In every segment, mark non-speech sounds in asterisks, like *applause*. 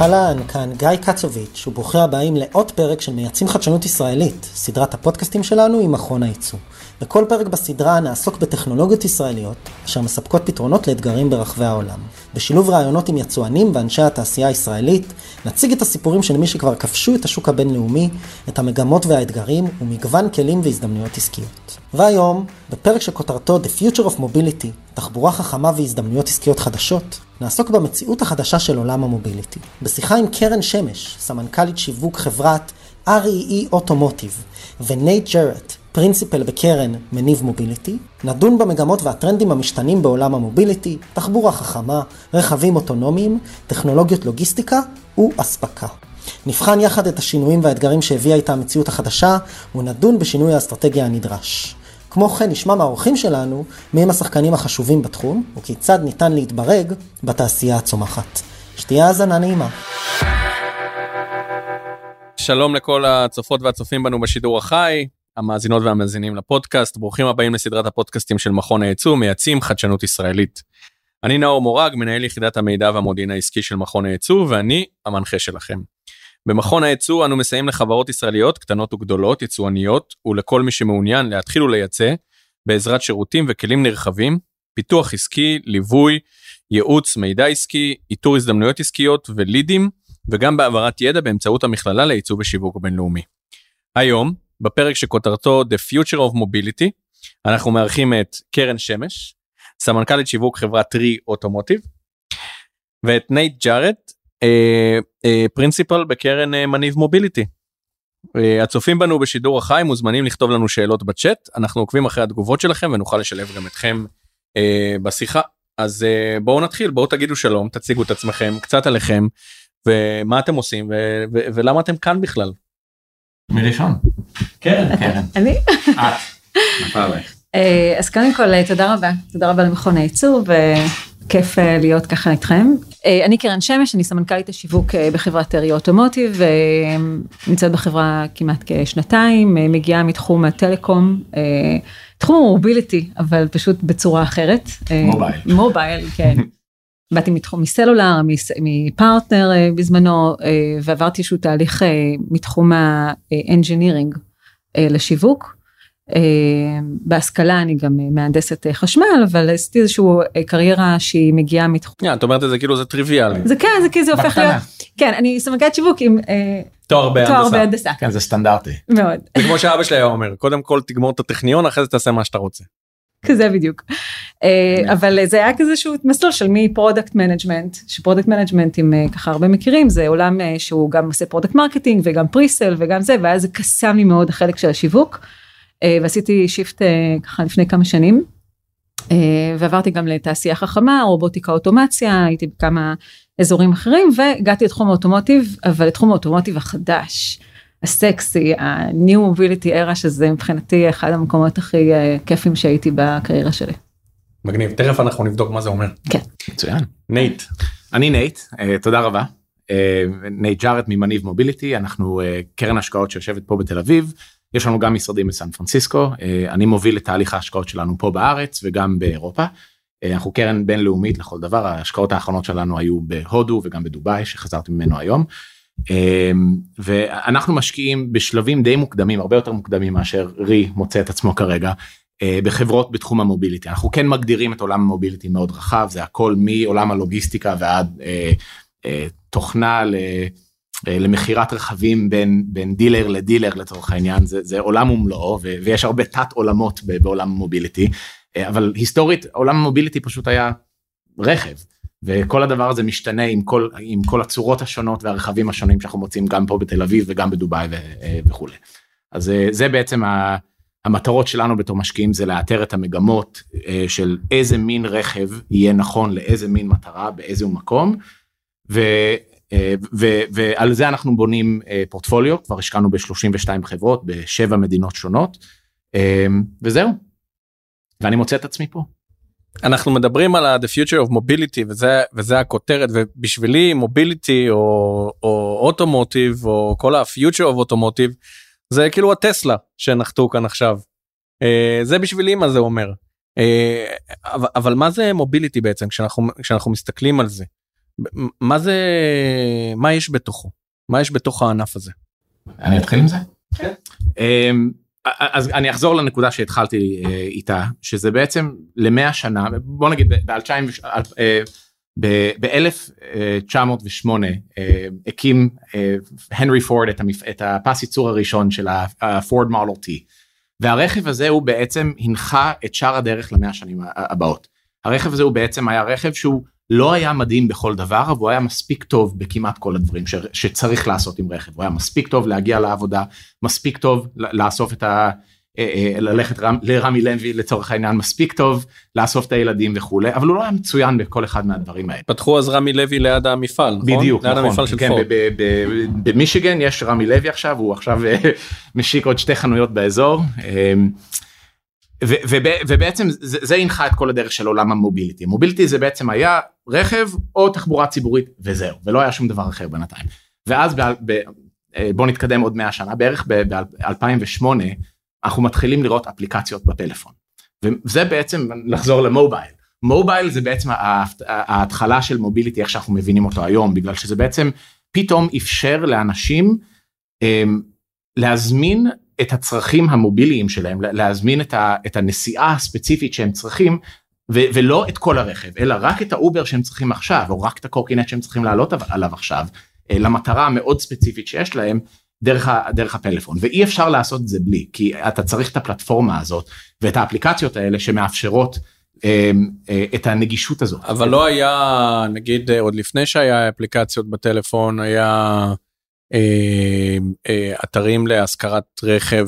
אהלן, כאן גיא קצוביץ', וברוכים הבאים לעוד פרק של מייצאים חדשנות ישראלית, סדרת הפודקאסטים שלנו עם מכון הייצוא. בכל פרק בסדרה נעסוק בטכנולוגיות ישראליות, אשר מספקות פתרונות לאתגרים ברחבי העולם. בשילוב רעיונות עם יצואנים ואנשי התעשייה הישראלית, נציג את הסיפורים של מי שכבר כבשו את השוק הבינלאומי, את המגמות והאתגרים, ומגוון כלים והזדמנויות עסקיות. והיום, בפרק שכותרתו The Future of Mobility, תחבורה חכמה והזדמנויות עסקיות חדשות, נעסוק במציאות החדשה של עולם ה mobility. בשיחה עם קרן שמש, סמנכ"לית שיווק חברת REE Automotive, ונייט ג'רט, principal בקרן מניב מוביליטי, נדון במגמות והטרנדים המשתנים בעולם ה mobility, תחבורה חכמה, רכבים אוטונומיים, טכנולוגיות לוגיסטיקה ואספקה. נבחן יחד את השינויים והאתגרים שהביאה איתה המציאות החדשה, ונדון בשינוי האסטרטגיה הנדרש. כמו כן נשמע מהאורחים שלנו מי הם השחקנים החשובים בתחום, וכיצד ניתן להתברג בתעשייה הצומחת. שתהיה האזנה נעימה. שלום לכל הצופות והצופים בנו בשידור החי, המאזינות והמאזינים לפודקאסט, ברוכים הבאים לסדרת הפודקאסטים של מכון הייצוא, מייצאים חדשנות ישראלית. אני נאור מורג, מנהל יחידת המידע והמודיעין העסקי של מכון הייצוא, ואני המנחה שלכם. במכון הייצוא אנו מסייעים לחברות ישראליות קטנות וגדולות, יצואניות, ולכל מי שמעוניין להתחיל ולייצא, בעזרת שירותים וכלים נרחבים, פיתוח עסקי, ליווי, ייעוץ, מידע עסקי, איתור הזדמנויות עסקיות ולידים, וגם בהעברת ידע באמצעות המכללה לייצוא ושיווק בינלאומי. היום, בפרק שכותרתו The Future of Mobility, אנחנו מארחים את קרן שמש, סמנכ"לית שיווק חברת REE Automotive, ואת נייט ג'ארט, principal בקרן אה, מניב מוביליטי. אה, הצופים בנו בשידור החי מוזמנים לכתוב לנו שאלות בצ'אט, אנחנו עוקבים אחרי התגובות שלכם ונוכל לשלב גם אתכם אה, בשיחה. אז אה, בואו נתחיל, בואו תגידו שלום, תציגו את עצמכם, קצת עליכם, ומה אתם עושים ו- ו- ולמה אתם כאן בכלל. מי ראשון? קרן. קרן. אני? את. אה, אז קודם כל אה, תודה רבה, תודה רבה למכון הייצור וכיף אה, להיות ככה איתכם. אני קרן שמש, אני סמנכ"לית השיווק בחברת טרי אוטומוטיב, נמצאת בחברה כמעט כשנתיים, מגיעה מתחום הטלקום, תחום המוביליטי, אבל פשוט בצורה אחרת. מובייל. מובייל, כן. *laughs* באתי מתחום מסלולר, מס- מפרטנר בזמנו, ועברתי איזשהו תהליך מתחום ה engineering לשיווק. אה, בהשכלה אני גם אה, מהנדסת אה, חשמל, אבל עשיתי איזושהי אה, קריירה שהיא מגיעה מתחום... Yeah, את אומרת את זה כאילו זה טריוויאלי. זה כן, זה כאילו זה הופך. להיות... כן, אני סמנכ"לית שיווק עם אה, תואר בהנדסה. כן זה סטנדרטי. מאוד. זה כמו שאבא שלי היה אומר, קודם כל תגמור את הטכניון, אחרי זה תעשה מה שאתה רוצה. כזה בדיוק. אבל זה היה כזה שהוא מסלול של מ product management, ש product management אם ככה הרבה מכירים זה עולם שהוא גם עושה product marketing וגם presale וגם זה ואז זה קסם לי מאוד החלק של השיווק. אה, ועשיתי shift אה, ככה לפני כמה שנים. אה, ועברתי גם לתעשייה חכמה, רובוטיקה אוטומציה, הייתי בכמה אזורים אחרים והגעתי לתחום ה automotive, אבל לתחום ה automotive החדש, הסקסי, ה-new mobility era שזה מבחינתי אחד המקומות הכי כיפים שהייתי בקריירה שלי. מגניב, תכף אנחנו נבדוק מה זה אומר. מצוין. נייט. אני נייט תודה רבה. נייט ג'ארט ממניב מוביליטי אנחנו קרן השקעות שיושבת פה בתל אביב. יש לנו גם משרדים בסן פרנסיסקו אה, אני מוביל את תהליך ההשקעות שלנו פה בארץ וגם באירופה. אה, אנחנו קרן בינלאומית לכל דבר ההשקעות האחרונות שלנו היו בהודו וגם בדובאי שחזרתי ממנו היום. אה, ואנחנו משקיעים בשלבים די מוקדמים הרבה יותר מוקדמים מאשר רי מוצא את עצמו כרגע בחברות בתחום המוביליטי אנחנו כן מגדירים את עולם המוביליטי מאוד רחב זה הכל מעולם הלוגיסטיקה ועד תוכנה ל, למכירת רכבים בין בין דילר לדילר לצורך העניין זה, זה עולם ומלואו ו, ויש הרבה תת עולמות בעולם המוביליטי אה, אבל היסטורית עולם המוביליטי פשוט היה רכב וכל הדבר הזה משתנה עם כל עם כל הצורות השונות והרכבים השונים שאנחנו מוצאים גם פה בתל אביב וגם בדובאי ו- אה, וכולי. אז אה, זה בעצם ה- המטרות שלנו בתור משקיעים זה לאתר את המגמות אה, של איזה מין רכב יהיה נכון לאיזה מין מטרה באיזה מקום. ו, אה, ו, ועל זה אנחנו בונים אה, פורטפוליו כבר השקענו ב-32 חברות בשבע מדינות שונות אה, וזהו. ואני מוצא את עצמי פה. אנחנו מדברים על ה-the future of mobility וזה וזה הכותרת ובשבילי מוביליטי או או אוטומוטיב או כל ה-future of automotive זה כאילו הטסלה שנחתו כאן עכשיו. אה, זה בשבילי מה זה אומר. אה, אבל מה זה מוביליטי בעצם כשאנחנו כשאנחנו מסתכלים על זה מה זה מה יש בתוכו מה יש בתוך הענף הזה. אני אתחיל עם זה? כן. אמ, אז אני אחזור לנקודה שהתחלתי אה, איתה שזה בעצם למאה שנה בוא נגיד ב-1908 הקים הנרי פורד את הפס ייצור הראשון של הפורד מודל טי. והרכב הזה הוא בעצם הנחה את שאר הדרך למאה השנים הבאות. הרכב הזה הוא בעצם היה רכב שהוא לא היה מדהים בכל דבר אבל הוא היה מספיק טוב בכמעט כל הדברים ש, שצריך לעשות עם רכב הוא היה מספיק טוב להגיע לעבודה מספיק טוב לאסוף את ה... אה, אה, ללכת רם, לרמי לוי לצורך העניין מספיק טוב לאסוף את הילדים וכולי אבל הוא לא היה מצוין בכל אחד מהדברים האלה. פתחו אז רמי לוי ליד המפעל נכון? בדיוק ליד נכון, המפעל של כן, פורד. במישיגן יש רמי לוי עכשיו הוא עכשיו אה, *laughs* משיק עוד שתי חנויות באזור. ובעצם זה, הנחה את כל הדרך של עולם המוביליטי מוביליטי זה בעצם היה רכב או תחבורה ציבורית וזהו ולא היה שום דבר אחר בינתיים. ואז ב- בוא נתקדם עוד 100 שנה בערך ב-2008 אנחנו מתחילים לראות אפליקציות בפלאפון. וזה בעצם לחזור למובייל. מובייל זה בעצם ההתחלה של mobility איך שאנחנו מבינים אותו היום בגלל שזה בעצם פתאום אפשר לאנשים אמ, להזמין את הצרכים המוביליים שלהם להזמין את, ה, את הנסיעה הספציפית שהם צריכים ו, ולא את כל הרכב אלא רק את האובר שהם צריכים עכשיו או רק את הקורקינט שהם צריכים לעלות עליו עכשיו אה, למטרה המאוד ספציפית שיש להם דרך, ה, דרך הפלאפון ואי אפשר לעשות את זה בלי כי אתה צריך את הפלטפורמה הזאת ואת האפליקציות האלה שמאפשרות אה, אה, את הנגישות הזאת. אבל לא היה נגיד עוד לפני שהיה אפליקציות בטלפון היה. אה, אה, אתרים להשכרת רכב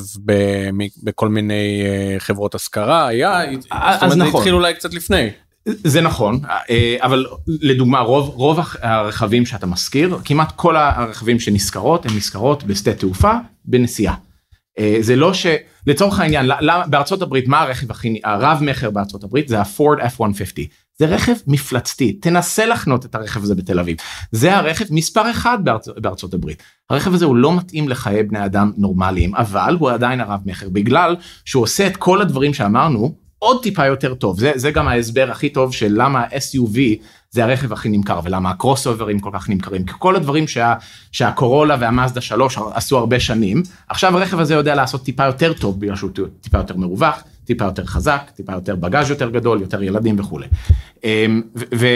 בכל מיני אה, חברות השכרה היה אז נכון. התחיל אולי קצת לפני. זה נכון אבל לדוגמה רוב רוב הרכבים שאתה משכיר כמעט כל הרכבים שנשכרות הן נשכרות בשדה תעופה בנסיעה. זה לא שלצורך העניין בארצות הברית מה הרכב הכי הרב מכר בארצות הברית? זה הפורד f150 זה רכב מפלצתי. תנסה לחנות את הרכב הזה בתל אביב. זה הרכב מספר אחד בארצ... בארצות הברית. הרכב הזה הוא לא מתאים לחיי בני אדם נורמליים אבל הוא עדיין הרב מכר בגלל שהוא עושה את כל הדברים שאמרנו עוד טיפה יותר טוב. זה זה גם ההסבר הכי טוב של למה SUV זה הרכב הכי נמכר ולמה הקרוס אוברים כל כך נמכרים. כי כל הדברים שה, שהקורולה והמאזדה 3 עשו הרבה שנים עכשיו הרכב הזה יודע לעשות טיפה יותר טוב בגלל שהוא טיפה יותר מרווח טיפה יותר חזק טיפה יותר בגאז' יותר גדול יותר ילדים וכולי. אמ, ו,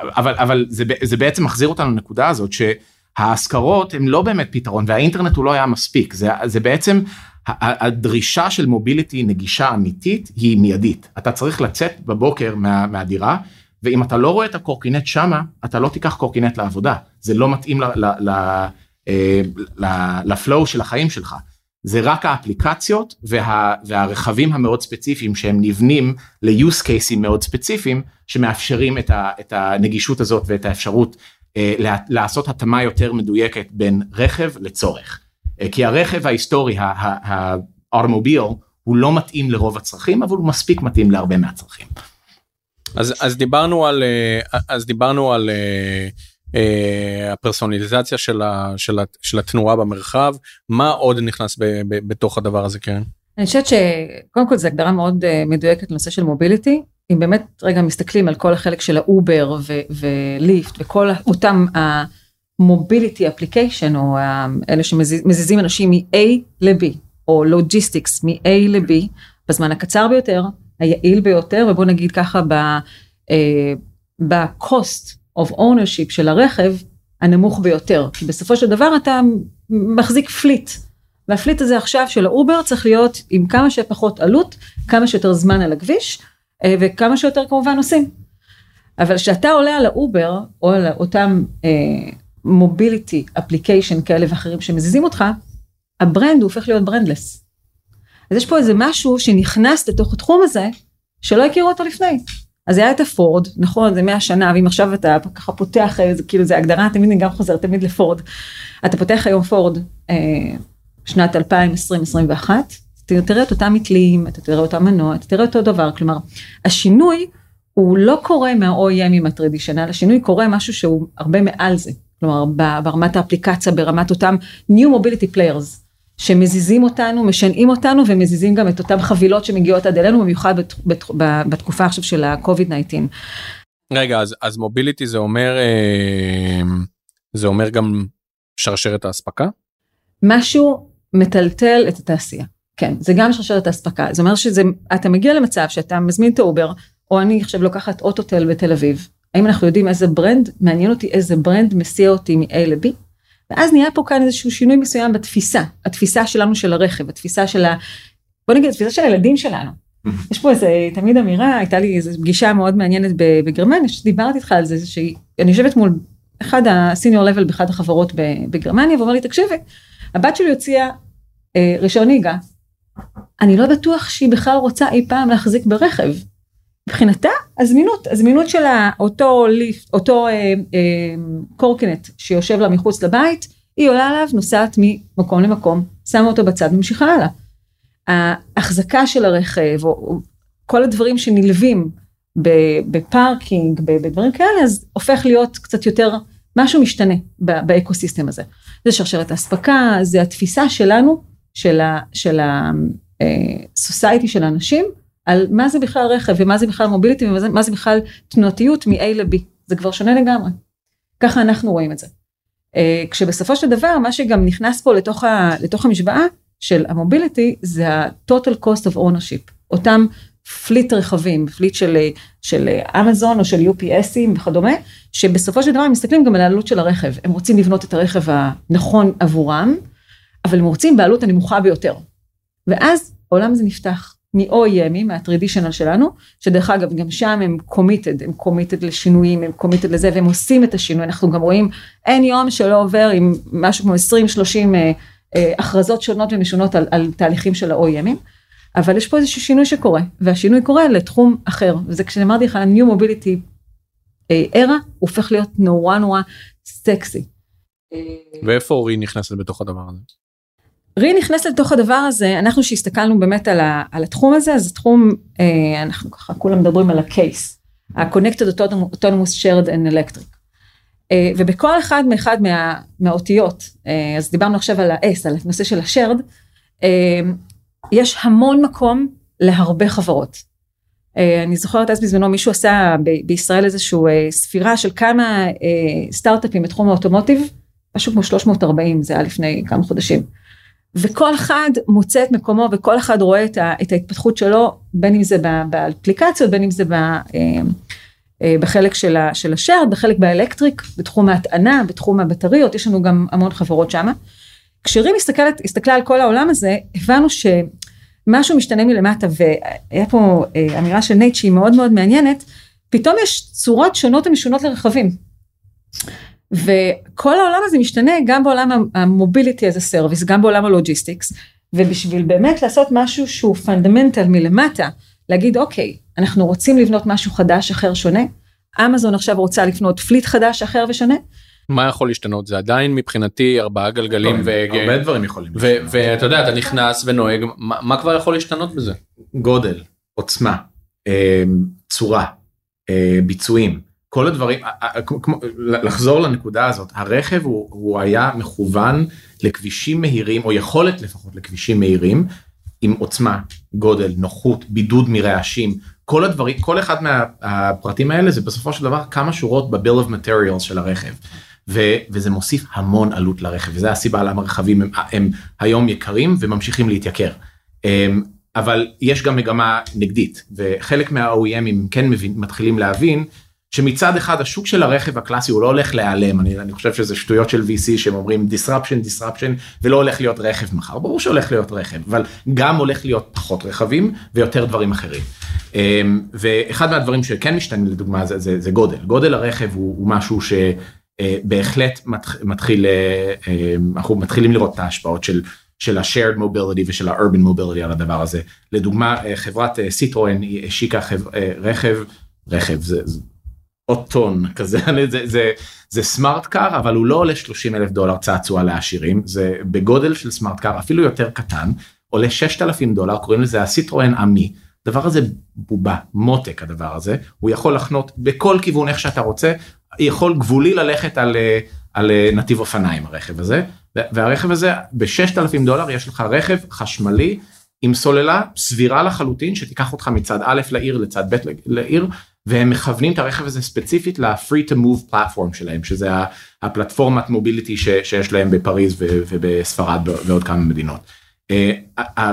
אבל אבל זה, זה בעצם מחזיר אותנו לנקודה הזאת שההשכרות הם לא באמת פתרון והאינטרנט הוא לא היה מספיק זה זה בעצם הדרישה של מוביליטי נגישה אמיתית היא מיידית אתה צריך לצאת בבוקר מה, מהדירה ואם אתה לא רואה את הקורקינט שמה אתה לא תיקח קורקינט לעבודה זה לא מתאים לפלואו אה, של החיים שלך. זה רק האפליקציות וה, והרכבים המאוד ספציפיים שהם נבנים ל-use cases מאוד ספציפיים שמאפשרים את, ה, את הנגישות הזאת ואת האפשרות אה, לעשות התאמה יותר מדויקת בין רכב לצורך. אה, כי הרכב ההיסטורי, האוטומוביל, הוא לא מתאים לרוב הצרכים אבל הוא מספיק מתאים להרבה מהצרכים. אז אז דיברנו על אה, אז דיברנו על. אה, אה, הפרסונליזציה של, ה, של, ה, של התנועה במרחב מה עוד נכנס ב, ב, בתוך הדבר הזה קרן. אני חושבת שקודם כל זו הגדרה מאוד uh, מדויקת לנושא של mobility אם באמת רגע מסתכלים על כל החלק של האובר וליפט וכל אותם ה mobility application או אלה שמזיזים אנשים מ-A ל-B או logistics מ-A ל-B בזמן הקצר ביותר היעיל ביותר ובוא נגיד ככה ב cost uh, of ownership של הרכב הנמוך ביותר כי בסופו של דבר אתה מחזיק fleet וה fleet הזה עכשיו של האובר צריך להיות עם כמה שפחות עלות כמה שיותר זמן על הכביש אה, וכמה שיותר כמובן נוסעים. אבל כשאתה עולה על האובר או על אותם mobility uh, application כאלה ואחרים שמזיזים אותך ה brand הוא הופך להיות brandless. אז יש פה איזה משהו שנכנס לתוך התחום הזה שלא הכירו אותו לפני. אז היה את הפורד, נכון, זה 100 שנה, ואם עכשיו אתה ככה פותח, זה כאילו זה הגדרה, תמיד אני גם חוזר תמיד לפורד. אתה פותח היום פורד אה, שנת 2020-2021, אתה תראה את אותם מתלים, אתה תראה אותם מנוע, אתה תראה אותו דבר, כלומר, השינוי הוא לא קורה מה-OEMים הטרדישיונל, השינוי קורה משהו שהוא הרבה מעל זה, כלומר ברמת האפליקציה, ברמת אותם New Mobility Players, שמזיזים אותנו, משנעים אותנו ומזיזים גם את אותן חבילות שמגיעות עד אלינו, במיוחד בת, בת, בתקופה עכשיו של ה-COVID-19. רגע, אז, אז מוביליטי זה אומר, אה, זה אומר גם שרשרת האספקה? משהו מטלטל את התעשייה. כן, זה גם שרשרת האספקה. זה אומר שאתה מגיע למצב שאתה מזמין את האובר, או אני עכשיו לוקחת אוטוטל בתל אביב, האם אנחנו יודעים איזה brand, מעניין אותי איזה brand מסיע אותי מ-A ל-B, ואז נהיה פה כאן איזשהו שינוי מסוים בתפיסה, התפיסה שלנו של הרכב, התפיסה של ה... בוא נגיד, התפיסה של הילדים שלנו. יש פה איזה תמיד אמירה, הייתה לי איזו פגישה מאוד מעניינת בגרמניה, שדיברתי איתך על זה, שאני יושבת מול אחד ה senior level באחד החברות בגרמניה, ואומר לי, תקשיבי, הבת שלי הוציאה אה, רישיון נהיגה, אני לא בטוח שהיא בכלל רוצה אי פעם להחזיק ברכב. מבחינתה הזמינות, הזמינות של אותו ליפט, אותו אה, אה, קורקינט שיושב לה מחוץ לבית, היא עולה עליו, נוסעת ממקום למקום, שמה אותו בצד וממשיכה הלאה. ההחזקה של הרכב, או, או כל הדברים שנלווים בפארקינג, בדברים כאלה, אז הופך להיות קצת יותר, משהו משתנה באקוסיסטם הזה. זה שרשרת האספקה, זה התפיסה שלנו, של ה-society של האנשים, על מה זה בכלל רכב ומה זה בכלל mobility ומה זה בכלל תנועתיות מ-A ל-B. זה כבר שונה לגמרי. ככה אנחנו רואים את זה. אה, כשבסופו של דבר מה שגם נכנס פה לתוך, ה, לתוך המשוואה של ה mobility זה ה-total cost of ownership. אותם fleet רכבים, fleet של, של אמזון או של UPSים וכדומה, שבסופו של דבר הם מסתכלים גם על העלות של הרכב. הם רוצים לבנות את הרכב הנכון עבורם, אבל הם רוצים בעלות הנמוכה ביותר. ואז העולם הזה נפתח. מ-OEMים, מהטרדישיונל שלנו, שדרך אגב גם שם הם קומיטד, הם קומיטד לשינויים, הם קומיטד לזה והם עושים את השינוי, אנחנו גם רואים אין יום שלא עובר עם משהו כמו 20-30 אה, אה, הכרזות שונות ומשונות על, על תהליכים של ה-OEMים, אבל יש פה איזשהו שינוי שקורה, והשינוי קורה לתחום אחר, וזה כשאמרתי לך, New Mobility אה, era, הופך להיות נורא נורא סקסי. ואיפה אורי נכנסת בתוך הדבר הזה? רי נכנס לתוך הדבר הזה, אנחנו שהסתכלנו באמת על, ה, על התחום הזה, אז התחום, אה, אנחנו ככה כולם מדברים על הקייס, ה-Connected Autonomous Shared and Electric. אה, ובכל אחד מאחד מה, מהאותיות, אה, אז דיברנו עכשיו על ה-S, על הנושא של ה-Shared, אה, יש המון מקום להרבה חברות. אה, אני זוכרת אז בזמנו מישהו עשה ב- בישראל איזושהי אה, ספירה של כמה אה, סטארט-אפים בתחום האוטומוטיב, משהו כמו 340, זה היה לפני כמה חודשים. וכל אחד מוצא את מקומו וכל אחד רואה את, ה, את ההתפתחות שלו, בין אם זה באפליקציות, בין אם זה ב, אה, אה, בחלק של, ה, של השארד, בחלק באלקטריק, בתחום ההטענה, בתחום הבטריות, יש לנו גם המון חברות שמה. כש REE מסתכלת, הסתכלה על כל העולם הזה, הבנו שמשהו משתנה מלמטה, והיה פה אה, אמירה של נייט שהיא מאוד מאוד מעניינת, פתאום יש צורות שונות ומשונות לרכבים. וכל העולם הזה משתנה גם בעולם ה mobility as a service, גם בעולם ה logistics, ובשביל באמת לעשות משהו שהוא fundamental מלמטה, להגיד אוקיי, אנחנו רוצים לבנות משהו חדש, אחר, שונה, אמזון עכשיו רוצה לבנות fleet חדש, אחר ושונה. מה יכול להשתנות? זה עדיין מבחינתי ארבעה גלגלים ו... הרבה דברים יכולים ואתה יודע אתה נכנס ונוהג מה, מה כבר יכול להשתנות בזה? גודל עוצמה אה, צורה אה, ביצועים כל הדברים, לחזור לנקודה הזאת, הרכב הוא, הוא היה מכוון לכבישים מהירים, או יכולת לפחות לכבישים מהירים, עם עוצמה, גודל, נוחות, בידוד מרעשים, כל הדברים, כל אחד מהפרטים האלה זה בסופו של דבר כמה שורות ב-bill of materials של הרכב. ו, וזה מוסיף המון עלות לרכב, וזה הסיבה למה רכבים הם, הם היום יקרים וממשיכים להתייקר. אמ, אבל יש גם מגמה נגדית, וחלק מה-OEMים כן מבין, מתחילים להבין שמצד אחד השוק של הרכב הקלאסי הוא לא הולך להיעלם אני, אני חושב שזה שטויות של VC שהם אומרים disruption disruption ולא הולך להיות רכב מחר ברור שהולך להיות רכב אבל גם הולך להיות פחות רכבים ויותר דברים אחרים. אמ, ואחד מהדברים שכן משתנים לדוגמה זה, זה, זה גודל גודל הרכב הוא, הוא משהו שבהחלט מתחיל אה, אה, אנחנו מתחילים לראות את ההשפעות של. של ה-shared mobility ושל ה-urban mobility על הדבר הזה. לדוגמה חברת סיטרואן השיקה רכב, רכב זה, אוטון כזה זה זה זה smart car אבל הוא לא עולה 30 אלף דולר צעצוע לעשירים זה בגודל של smart car אפילו יותר קטן עולה 6,000 דולר קוראים לזה הסיטרואן אמי. דבר הזה בובה מותק הדבר הזה. הוא יכול לחנות בכל כיוון איך שאתה רוצה יכול גבולי ללכת על על נתיב אופניים הרכב הזה. והרכב הזה ב-6,000 דולר יש לך רכב חשמלי עם סוללה סבירה לחלוטין שתיקח אותך מצד א' לעיר לצד ב' לעיר והם מכוונים את הרכב הזה ספציפית ל-free to move platform שלהם שזה הפלטפורמת מוביליטי שיש להם בפריז ובספרד ועוד כמה מדינות. אה,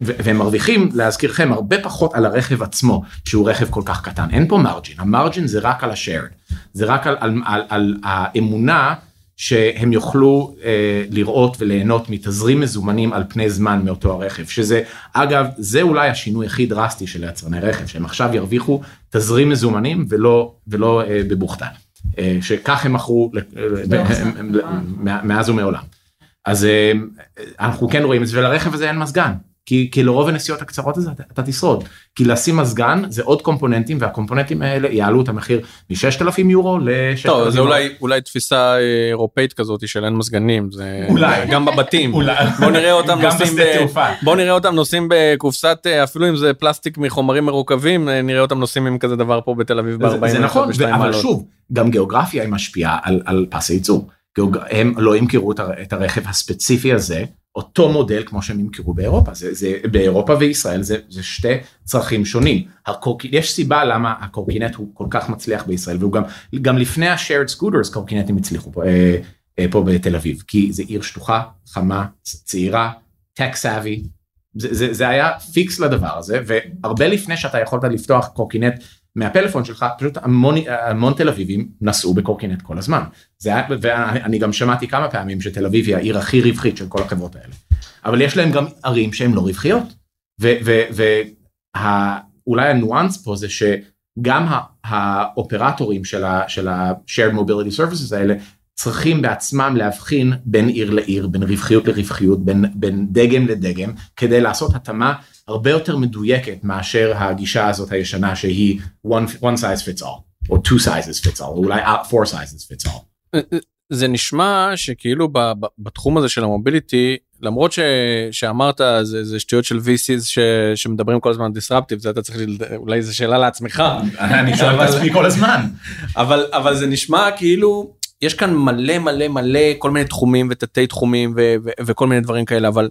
והם מרוויחים להזכירכם הרבה פחות על הרכב עצמו שהוא רכב כל כך קטן. אין פה מרג'ין המרג'ין זה רק על השארד זה רק על, על, על, על האמונה שהם יוכלו אה, לראות וליהנות מתזרים מזומנים על פני זמן מאותו הרכב שזה אגב זה אולי השינוי הכי דרסטי של יצרני רכב שהם עכשיו ירוויחו תזרים מזומנים ולא ולא אה, בבוכתה אה, שכך הם מכרו לא, מאז ומעולם. אז אה, אנחנו כן רואים את זה ולרכב הזה אין מזגן כי, כי לרוב הנסיעות הקצרות הזה אתה, אתה תשרוד כי לשים מזגן זה עוד קומפוננטים והקומפוננטים האלה יעלו את המחיר מ-6,000 יורו ל-6,000 יורו. זה אולי אולי תפיסה אה, אירופאית כזאת של אין מזגנים זה אולי גם בבתים *laughs* אולי בוא נראה אותם נוסעים ב-. בוא נראה אותם נוסעים בקופסת אה, אפילו אם זה פלסטיק מחומרים מרוכבים אה, נראה אותם נוסעים עם כזה דבר פה בתל אביב זה, ב-40 זה נכון ו- אבל שוב גם גיאוגרפיה היא משפיעה על, על פס הייצור. גיאוג... הם לא ימכרו את הרכב הספציפי הזה אותו מודל כמו שהם ימכרו באירופה. זה, זה באירופה וישראל זה, זה שתי צרכים שונים. הקורק... יש סיבה למה הקורקינט הוא כל כך מצליח בישראל והוא גם גם לפני ה-shared scooters קורקינטים הצליחו פה, אה, אה, פה בתל אביב כי זה עיר שטוחה חמה צעירה tech savvy. זה, זה, זה היה פיקס לדבר הזה והרבה לפני שאתה יכולת לפתוח קורקינט מהפלאפון שלך פשוט המון המון תל אביבים נסעו בקורקינט כל הזמן. זה היה ואני גם שמעתי כמה פעמים שתל אביב היא העיר הכי רווחית של כל החברות האלה. אבל יש להם גם ערים שהן לא רווחיות. ואולי הניואנס פה זה שגם האופרטורים של ה-shared mobility services האלה צריכים בעצמם להבחין בין עיר לעיר בין רווחיות לרווחיות בין בין דגם לדגם כדי לעשות התאמה הרבה יותר מדויקת מאשר הגישה הזאת הישנה שהיא one, one size fits all או two sizes fits all או אולי four sizes fits all. זה נשמע שכאילו ב, ב, בתחום הזה של המוביליטי למרות ש, שאמרת זה, זה שטויות של VCs ש, שמדברים כל הזמן דיסרפטיב זה אתה צריך אולי זו שאלה לעצמך אני שואל את עצמי כל הזמן. אבל אבל זה נשמע כאילו יש כאן מלא מלא מלא כל מיני תחומים ותתי תחומים ו, ו, וכל מיני דברים כאלה אבל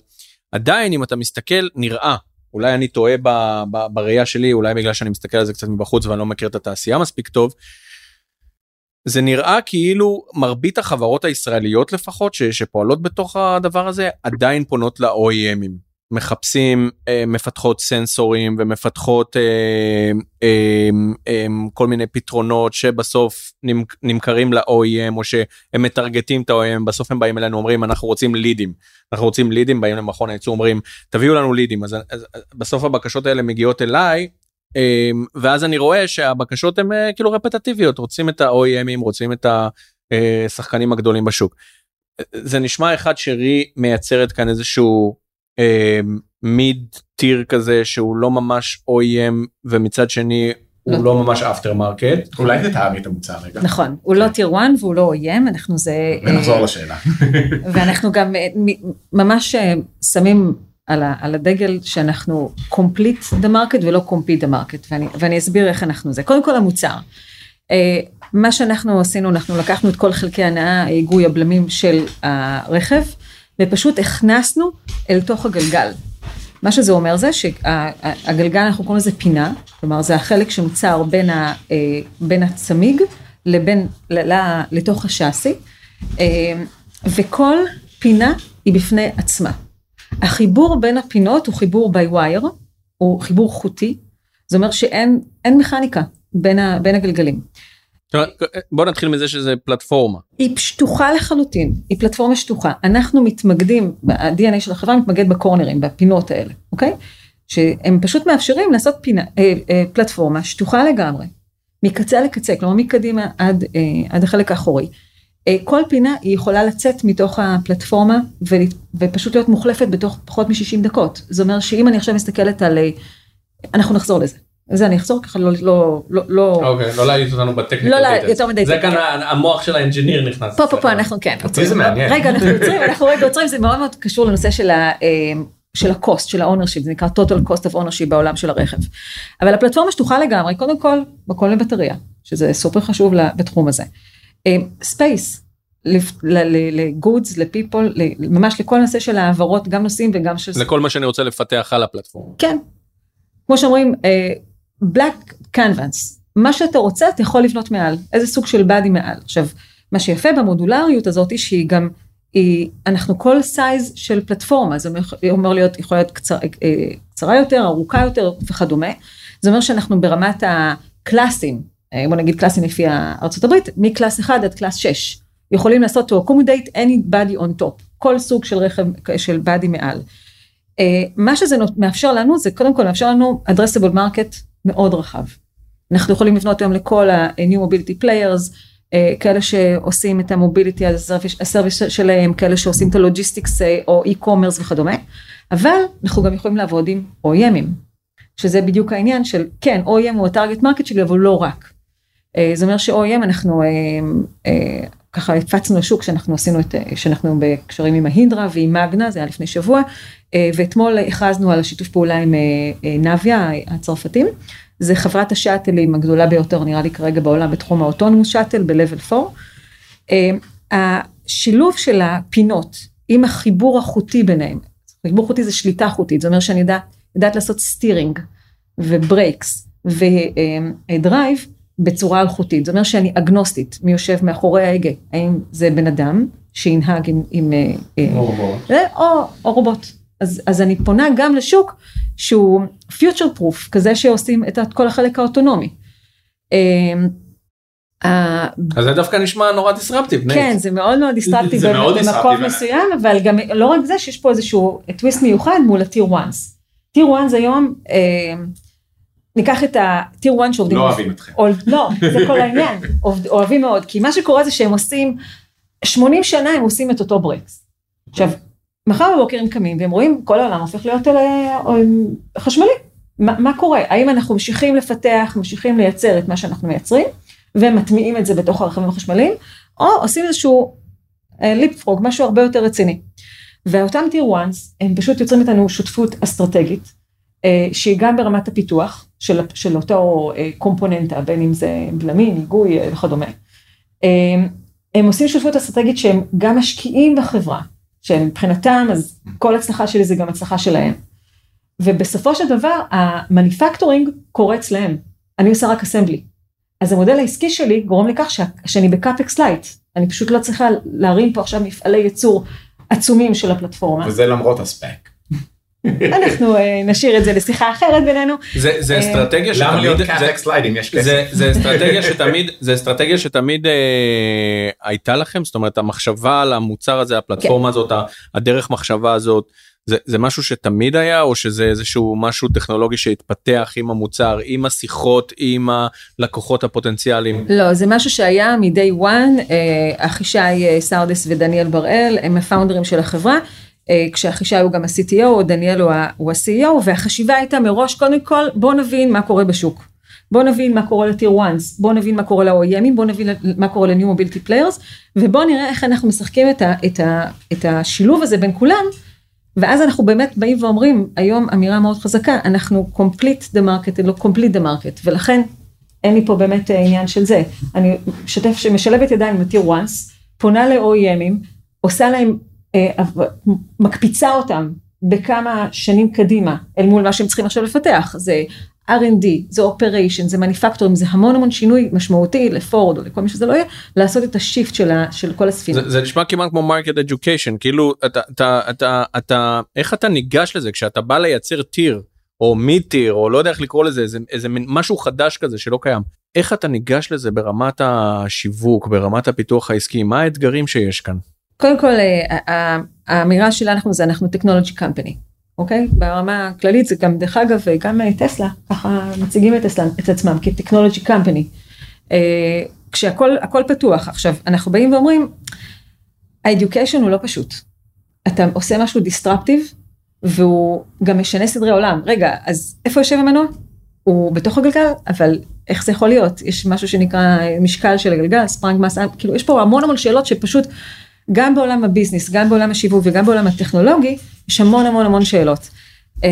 עדיין אם אתה מסתכל נראה אולי אני טועה ב, ב, בראייה שלי אולי בגלל שאני מסתכל על זה קצת מבחוץ ואני לא מכיר את התעשייה מספיק טוב. זה נראה כאילו מרבית החברות הישראליות לפחות ש, שפועלות בתוך הדבר הזה עדיין פונות ל-OEMים מחפשים אה, מפתחות סנסורים ומפתחות אה, אה, אה, כל מיני פתרונות שבסוף נמק, נמכרים ל-OEM או שהם מטרגטים את ה-OEM בסוף הם באים אלינו אומרים אנחנו רוצים לידים. אנחנו רוצים לידים באים למכון הייצוא אומרים תביאו לנו לידים. אז, אז, אז בסוף הבקשות האלה מגיעות אליי אמ, ואז אני רואה שהבקשות הן אה, כאילו רפטטיביות. רוצים את ה-OEMים רוצים את השחקנים הגדולים בשוק. זה נשמע אחד ש REE מייצרת כאן איזשהו mid tier כזה שהוא לא ממש OEM ומצד שני הוא לא. לא ממש after market. אולי תתארי את המוצר רגע. נכון הוא לא tier 1 והוא לא OEM אנחנו זה ונחזור אה, לשאלה. *laughs* ואנחנו גם אה, ממש אה, שמים על, ה, על הדגל שאנחנו complete the market ולא compete the market ואני, ואני אסביר איך אנחנו זה קודם כל המוצר. מה שאנחנו עשינו אנחנו לקחנו את כל חלקי הנאה היגוי הבלמים של הרכב ופשוט הכנסנו אל תוך הגלגל. מה שזה אומר זה שהגלגל אנחנו קוראים לזה פינה כלומר זה החלק שנוצר בין, ה, אה, בין הצמיג לבין ל, ל, לתוך השאסי אה, וכל פינה היא בפני עצמה. החיבור בין הפינות הוא חיבור by wire, הוא חיבור חוטי, זה אומר שאין אין מכניקה בין, ה, בין הגלגלים. בוא נתחיל מזה שזה פלטפורמה. היא שטוחה לחלוטין, היא פלטפורמה שטוחה. אנחנו מתמקדים, ה-DNA של החברה מתמקד בקורנרים, בפינות האלה, אוקיי? שהם פשוט מאפשרים לעשות פינה, אה, אה, פלטפורמה שטוחה לגמרי, מקצה לקצה, כלומר מקדימה עד, אה, עד החלק האחורי. אה, כל פינה היא יכולה לצאת מתוך הפלטפורמה ול, ופשוט להיות מוחלפת בתוך פחות מ-60 דקות. זה אומר שאם אני עכשיו מסתכלת על, אה, אנחנו נחזור לזה. זה אני אחזור ככה לא, לא, לא, לא, אוקיי לא לעייף אותנו בטכניקה. לא יותר מדי זה. כאן המוח של ה engineer נכנס. פה פה פה אנחנו כן. זה מעניין. רגע אנחנו יוצרים אנחנו רגע יוצרים זה מאוד מאוד קשור לנושא של ה... אה, של ה cost של ה ownership זה נקרא total cost of ownership בעולם של הרכב. אבל הפלטפורמה שטוחה לגמרי קודם כל מקום לבטריה שזה סופר חשוב בתחום הזה. space ל goods, ל people, ממש לכל נושא של העברות, גם נושאים וגם של... לכל מה שאני רוצה לפתח על הפלטפורמה. כן. כמו שאומרים, blank canvas, מה שאתה רוצה אתה יכול לבנות מעל, איזה סוג של body מעל. עכשיו, מה שיפה במודולריות הזאת שהיא גם, היא, אנחנו כל size של פלטפורמה, זה אומר להיות, יכול להיות קצר, אה, קצרה יותר, ארוכה יותר וכדומה. זה אומר שאנחנו ברמת הקלאסים, אה, בוא נגיד קלאסים לפי ארצות הברית, מקלאס 1 עד קלאס 6. יכולים לעשות to accommodate anybody on top, כל סוג של רכב של באדי מעל. Uh, מה שזה מאפשר לנו זה קודם כל מאפשר לנו addressable market מאוד רחב. אנחנו יכולים לפנות היום לכל ה-new mobility players, uh, כאלה שעושים את המוביליטי, ה service שלהם, כאלה שעושים את ה logistics אה, או e-commerce וכדומה, אבל אנחנו גם יכולים לעבוד עם OEMים, שזה בדיוק העניין של כן, OEM הוא ה target market שלי, אבל לא רק. אה, זה אומר ש-OEM אנחנו אה, אה, ככה הפצנו לשוק שאנחנו עשינו את, שאנחנו בקשרים עם מהינדרה ועם מגנה, זה היה לפני שבוע, ואתמול הכרזנו על השיתוף פעולה עם נביה הצרפתים, זה חברת השאטלים הגדולה ביותר נראה לי כרגע בעולם בתחום ה autonomous shuttle ב-level 4. השילוב של הפינות עם החיבור החוטי ביניהם, חיבור חוטי זה שליטה חוטית, זה אומר שאני יודע, יודעת לעשות steering ו brakes ו drive, בצורה אלחוטית, זה אומר שאני אגנוסטית, מי יושב מאחורי ההגה, האם זה בן אדם שינהג עם... עם אה, או רובוט. או, או רובוט. אז, אז אני פונה גם לשוק שהוא future proof, כזה שעושים את כל החלק האוטונומי. אז זה דווקא נשמע נורא דיסרפטיב. כן, זה מאוד מאוד דיסרפטיב במקום מסוים, אבל גם לא רק זה, שיש פה איזשהו טוויסט מיוחד מול הטיר 1. טיר 1 היום, ניקח את הטיר 1 שעובדים. לא אוהבים אתכם. לא, זה כל *laughs* העניין, אוהבים מאוד, כי מה שקורה זה שהם עושים, 80 שנה הם עושים את אותו ברקס. עכשיו, מחר בבוקר הם קמים והם רואים כל העולם הופך להיות אלה, חשמלי. מה, מה קורה? האם אנחנו ממשיכים לפתח, ממשיכים לייצר את מה שאנחנו מייצרים, ומטמיעים את זה בתוך הרכבים החשמליים, או עושים איזשהו ליפפרוג, uh, משהו הרבה יותר רציני. ואותם טיר 1 הם פשוט יוצרים איתנו שותפות אסטרטגית, אה, שהיא גם ברמת הפיתוח של, של אותו אה, קומפוננטה, בין אם זה בלמים, היגוי אה, וכדומה. הם עושים שותפות אסטרטגית שהם גם משקיעים בחברה, שמבחינתם אז כל הצלחה שלי זה גם הצלחה שלהם. ובסופו של דבר המניפקטורינג קורה אצלהם, אני עושה רק assembly. אז המודל העסקי שלי גורם לכך שאני ב CapEx light, אני פשוט לא צריכה להרים פה עכשיו מפעלי ייצור עצומים של הפלטפורמה. וזה למרות ה SPAC. אנחנו אה, נשאיר את זה לשיחה אחרת בינינו. זה אה, אסטרטגיה שתמיד, למה להיות יש כסף. זה אסטרטגיה שתמיד, *laughs* זה אסטרטגיה שתמיד אה, הייתה לכם, זאת אומרת המחשבה על המוצר הזה, הפלטפורמה כן. הזאת, הדרך מחשבה הזאת. זה, זה משהו שתמיד היה או שזה איזשהו משהו טכנולוגי שהתפתח עם המוצר עם השיחות עם הלקוחות הפוטנציאליים לא זה משהו שהיה מ-day one אחישי סרדס ודניאל בראל הם הפאונדרים של החברה אה, כשהחישה הוא גם ה-CTO, דניאל הוא ה-CEO, והחשיבה הייתה מראש, קודם כל, בוא נבין מה קורה בשוק. בוא נבין מה קורה לטיר 1, בוא נבין מה קורה ל-OEMים, בוא נבין מה קורה ל-New Mobility Players, ובוא נראה איך אנחנו משחקים את, ה, את, ה, את השילוב הזה בין כולם, ואז אנחנו באמת באים ואומרים, היום אמירה מאוד חזקה, אנחנו complete the market, לא complete the market, ולכן אין לי פה באמת עניין של זה. אני משתף, שמשלבת ידיים עם ה tier 1, פונה ל-OEMים, עושה להם אה, מקפיצה אותם בכמה שנים קדימה אל מול מה שהם צריכים עכשיו לפתח זה R&D זה operation זה manufacturing זה המון המון שינוי משמעותי לפורד או לכל מי שזה לא יהיה לעשות את ה shift של, של כל הספינות. זה, זה נשמע כמעט כמו market education כאילו אתה אתה אתה אתה איך אתה ניגש לזה כשאתה בא לייצר tier או מיד טיר או לא יודע איך לקרוא לזה איזה, איזה משהו חדש כזה שלא קיים איך אתה ניגש לזה ברמת השיווק ברמת הפיתוח העסקי מה האתגרים שיש כאן. קודם כל אה, האמירה שלנו זה אנחנו טכנולוגי קמפני, אוקיי? ברמה הכללית זה גם דרך אגב גם טסלה ככה מציגים את, טסלה, את עצמם כטכנולוגי קמפני. אה, כשהכל הכל פתוח עכשיו אנחנו באים ואומרים האדיוקיישן הוא לא פשוט. אתה עושה משהו disruptive והוא גם משנה סדרי עולם רגע אז איפה יושב המנוע? הוא בתוך הגלגל אבל איך זה יכול להיות יש משהו שנקרא משקל של הגלגל sprung mass כאילו יש פה המון המון שאלות שפשוט גם בעולם ה business, גם בעולם השיווק וגם בעולם הטכנולוגי, יש המון המון המון שאלות. אה,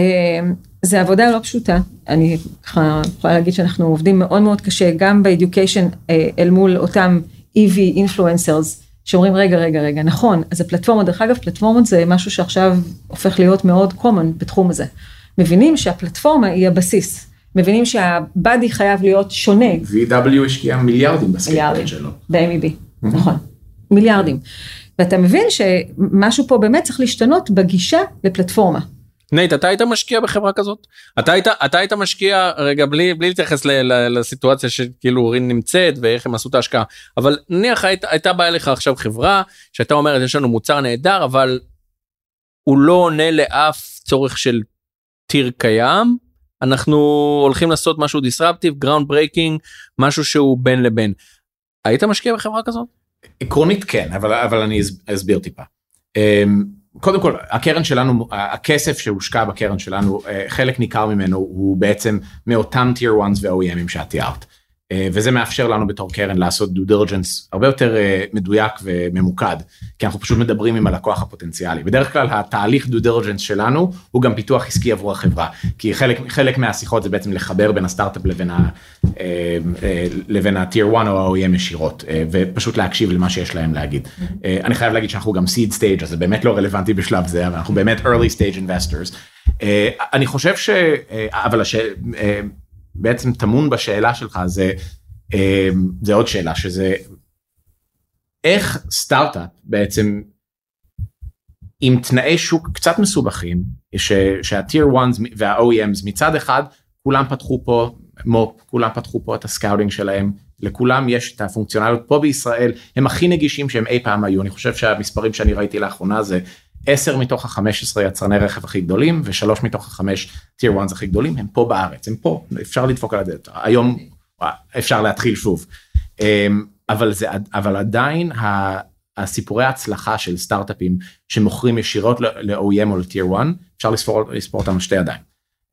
זה עבודה לא פשוטה, אני ככה יכולה להגיד שאנחנו עובדים מאוד מאוד קשה, גם ב education אה, אל מול אותם EV influencers, שאומרים רגע רגע רגע נכון אז הפלטפורמות דרך אגב פלטפורמות זה משהו שעכשיו הופך להיות מאוד common בתחום הזה. מבינים שהפלטפורמה היא הבסיס מבינים שה body חייב להיות שונה. VW השקיע מיליארדים בסקייפורט שלו. ב-MEB, נכון, מיליארדים. ואתה מבין שמשהו פה באמת צריך להשתנות בגישה לפלטפורמה. נייט אתה היית משקיע בחברה כזאת אתה היית אתה היית משקיע רגע בלי בלי להתייחס ל, ל, לסיטואציה שכאילו REE נמצאת ואיך הם עשו את ההשקעה אבל נניח היית, הייתה באה לך עכשיו חברה שהייתה אומרת יש לנו מוצר נהדר אבל הוא לא עונה לאף צורך של tier קיים אנחנו הולכים לעשות משהו disruptive ground breaking משהו שהוא בין לבין. היית משקיע בחברה כזאת? עקרונית כן אבל אבל אני אסביר טיפה. אמ, קודם כל הקרן שלנו הכסף שהושקע בקרן שלנו אה, חלק ניכר ממנו הוא בעצם מאותם טיר 1 ו-OEMים שאת תיארת. אה, וזה מאפשר לנו בתור קרן לעשות דו דירג'נס הרבה יותר אה, מדויק וממוקד כי אנחנו פשוט מדברים עם הלקוח הפוטנציאלי בדרך כלל התהליך דו דירג'נס שלנו הוא גם פיתוח עסקי עבור החברה כי חלק חלק מהשיחות זה בעצם לחבר בין הסטארט-אפ לבין, ה, אה, לבין ה-Tier 1 או ה-OEM ישירות ופשוט להקשיב למה שיש להם להגיד. אני חייב להגיד שאנחנו גם seed stage אז זה באמת לא רלוונטי בשלב זה אבל אנחנו באמת early stage investors. אני חושב ש... אבל הש... בעצם טמון בשאלה שלך זה, אה, זה עוד שאלה שזה איך סטארט-אפ בעצם עם תנאי שוק קצת מסובכים שה tier 1 וה-OEMs מצד אחד כולם פתחו פה מו"פ כולם פתחו פה את ה scouting שלהם לכולם יש את הפונקציונליות פה בישראל הם הכי נגישים שהם אי פעם היו. אני חושב שהמספרים שאני ראיתי לאחרונה זה 10 מתוך ה-15 יצרני רכב הכי גדולים ושלוש מתוך החמש טיר 1 הכי גדולים הם פה בארץ הם פה אפשר לדפוק על הדלת היום אפשר להתחיל שוב אמ, אבל זה אבל עדיין הסיפורי ההצלחה של סטארט-אפים שמוכרים ישירות ל-OEM או לטיר 1 אפשר לספור, לספור אותם על שתי ידיים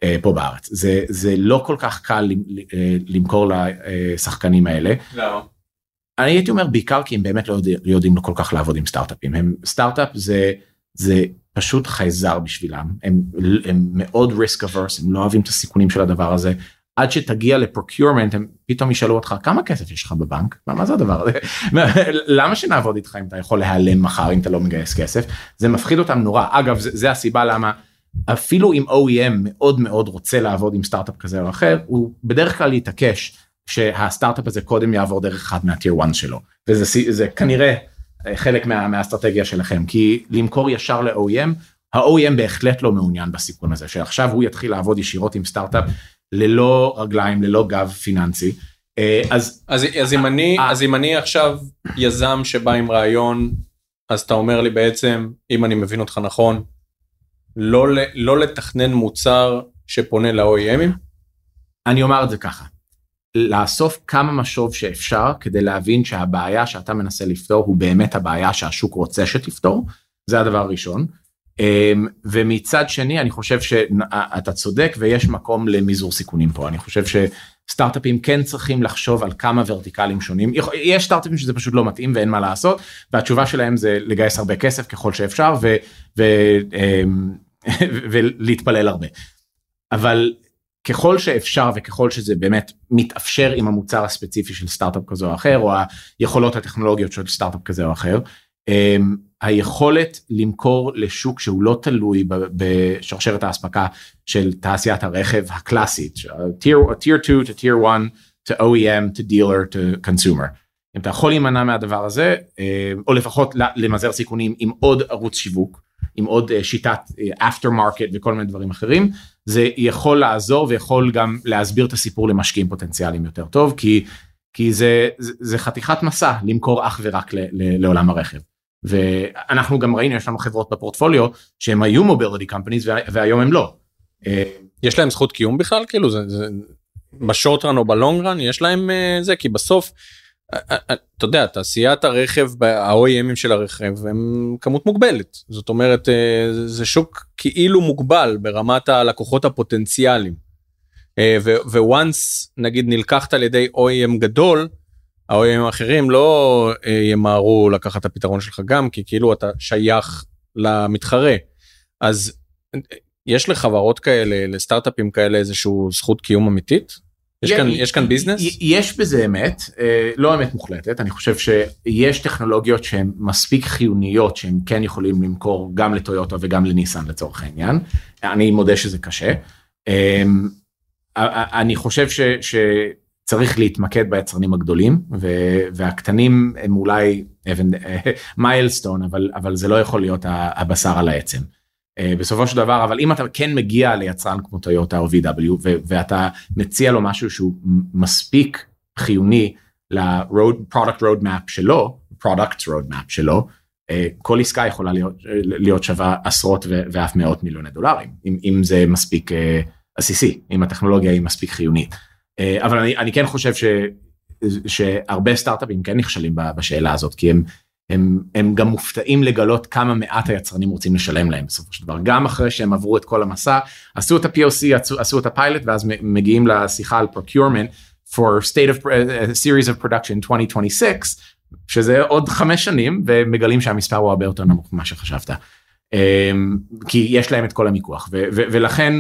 אה, פה בארץ זה זה לא כל כך קל אה, למכור לשחקנים האלה. למה? אני הייתי אומר בעיקר כי הם באמת לא יודעים, לא יודעים כל כך לעבוד עם סטארט-אפים הם סטארט-אפ זה. זה פשוט חייזר בשבילם. הם, הם מאוד risk averse הם לא אוהבים את הסיכונים של הדבר הזה. עד שתגיע לפרוקיורמנט הם פתאום ישאלו אותך כמה כסף יש לך בבנק? מה, מה זה הדבר הזה? *laughs* למה שנעבוד איתך אם אתה יכול להיעלם מחר אם אתה לא מגייס כסף? זה מפחיד אותם נורא. אגב זה, זה הסיבה למה אפילו אם OEM מאוד מאוד רוצה לעבוד עם סטארט-אפ כזה או אחר הוא בדרך כלל יתעקש שהסטארט-אפ הזה קודם יעבור דרך אחד מהטיר 1 שלו. וזה כנראה. חלק מה, מהאסטרטגיה שלכם כי למכור ישר ל-OEM, ה-OEM בהחלט לא מעוניין בסיכון הזה שעכשיו הוא יתחיל לעבוד ישירות עם סטארט-אפ ללא רגליים ללא גב פיננסי. אה, אז אז אז אם אני אז אם אני עכשיו יזם שבא עם רעיון אז אתה אומר לי בעצם אם אני מבין אותך נכון לא לא לתכנן מוצר שפונה ל-OEMים? אני אומר את זה ככה לאסוף כמה משוב שאפשר כדי להבין שהבעיה שאתה מנסה לפתור הוא באמת הבעיה שהשוק רוצה שתפתור, זה הדבר הראשון. אמ, ומצד שני אני חושב שאתה צודק ויש מקום למזעור סיכונים פה אני חושב שסטארט-אפים כן צריכים לחשוב על כמה ורטיקלים שונים יש סטארט-אפים שזה פשוט לא מתאים ואין מה לעשות והתשובה שלהם זה לגייס הרבה כסף ככל שאפשר אמ, *laughs* ולהתפלל הרבה. אבל ככל שאפשר וככל שזה באמת מתאפשר עם המוצר הספציפי של סטארט-אפ כזה או אחר או היכולות הטכנולוגיות של סטארט-אפ כזה או אחר. אמ, היכולת למכור לשוק שהוא לא תלוי בשרשרת האספקה של תעשיית הרכב הקלאסית, tier 2 to tier 1 to OEM to dealer to consumer. אם אתה יכול להימנע מהדבר הזה אמ, או לפחות למזער סיכונים עם עוד ערוץ שיווק עם עוד אה, שיטת אה, after market וכל מיני דברים אחרים זה יכול לעזור ויכול גם להסביר את הסיפור למשקיעים פוטנציאליים יותר טוב כי כי זה זה, זה חתיכת מסע למכור אך ורק ל, ל, לעולם הרכב. ואנחנו גם ראינו יש לנו חברות בפורטפוליו שהם היו מוביליטי קמפניז והיום הם לא. אה, יש להם זכות קיום בכלל כאילו זה, זה בשורט רן או בלונג רן יש להם זה כי בסוף אתה יודע תעשיית הרכב ה-OEMים של הרכב הם כמות מוגבלת זאת אומרת אה, זה שוק כאילו מוגבל ברמת הלקוחות הפוטנציאליים. אה, וואנס נגיד נלקחת על ידי OEM גדול ה-OEM האחרים לא אה, ימהרו לקחת את הפתרון שלך גם כי כאילו אתה שייך למתחרה אז יש לחברות כאלה לסטארט-אפים כאלה איזשהו זכות קיום אמיתית. יש כאן יש כאן ביזנס יש בזה אמת אה, לא אמת מוחלטת אני חושב שיש טכנולוגיות שהן מספיק חיוניות שהם כן יכולים למכור גם לטויוטה וגם לניסן לצורך העניין אני מודה שזה קשה. אמ, אני חושב ש, שצריך להתמקד ביצרנים הגדולים והקטנים הם אולי מיילסטון *laughs* אבל אבל זה לא יכול להיות הבשר על העצם. אה, בסופו של דבר אבל אם אתה כן מגיע ליצרן כמו טויוטה או VW ואתה מציע לו משהו שהוא מספיק חיוני ל-product roadmap שלו, product roadmap שלו, אה, כל עסקה יכולה להיות, להיות שווה עשרות ואף מאות מיליוני דולרים אם, אם זה מספיק אה, עסיסי, אם הטכנולוגיה היא מספיק חיונית. אבל אני, אני כן חושב ש, שהרבה סטארט-אפים כן נכשלים בשאלה הזאת כי הם הם, הם גם מופתעים לגלות כמה מעט היצרנים רוצים לשלם להם בסופו של דבר גם אחרי שהם עברו את כל המסע עשו את ה-POC עשו, עשו את הפיילוט ואז מגיעים לשיחה על procurement for state of uh, series of production 2026 שזה עוד חמש שנים ומגלים שהמספר הוא הרבה יותר נמוך ממה שחשבת um, כי יש להם את כל המיקוח ולכן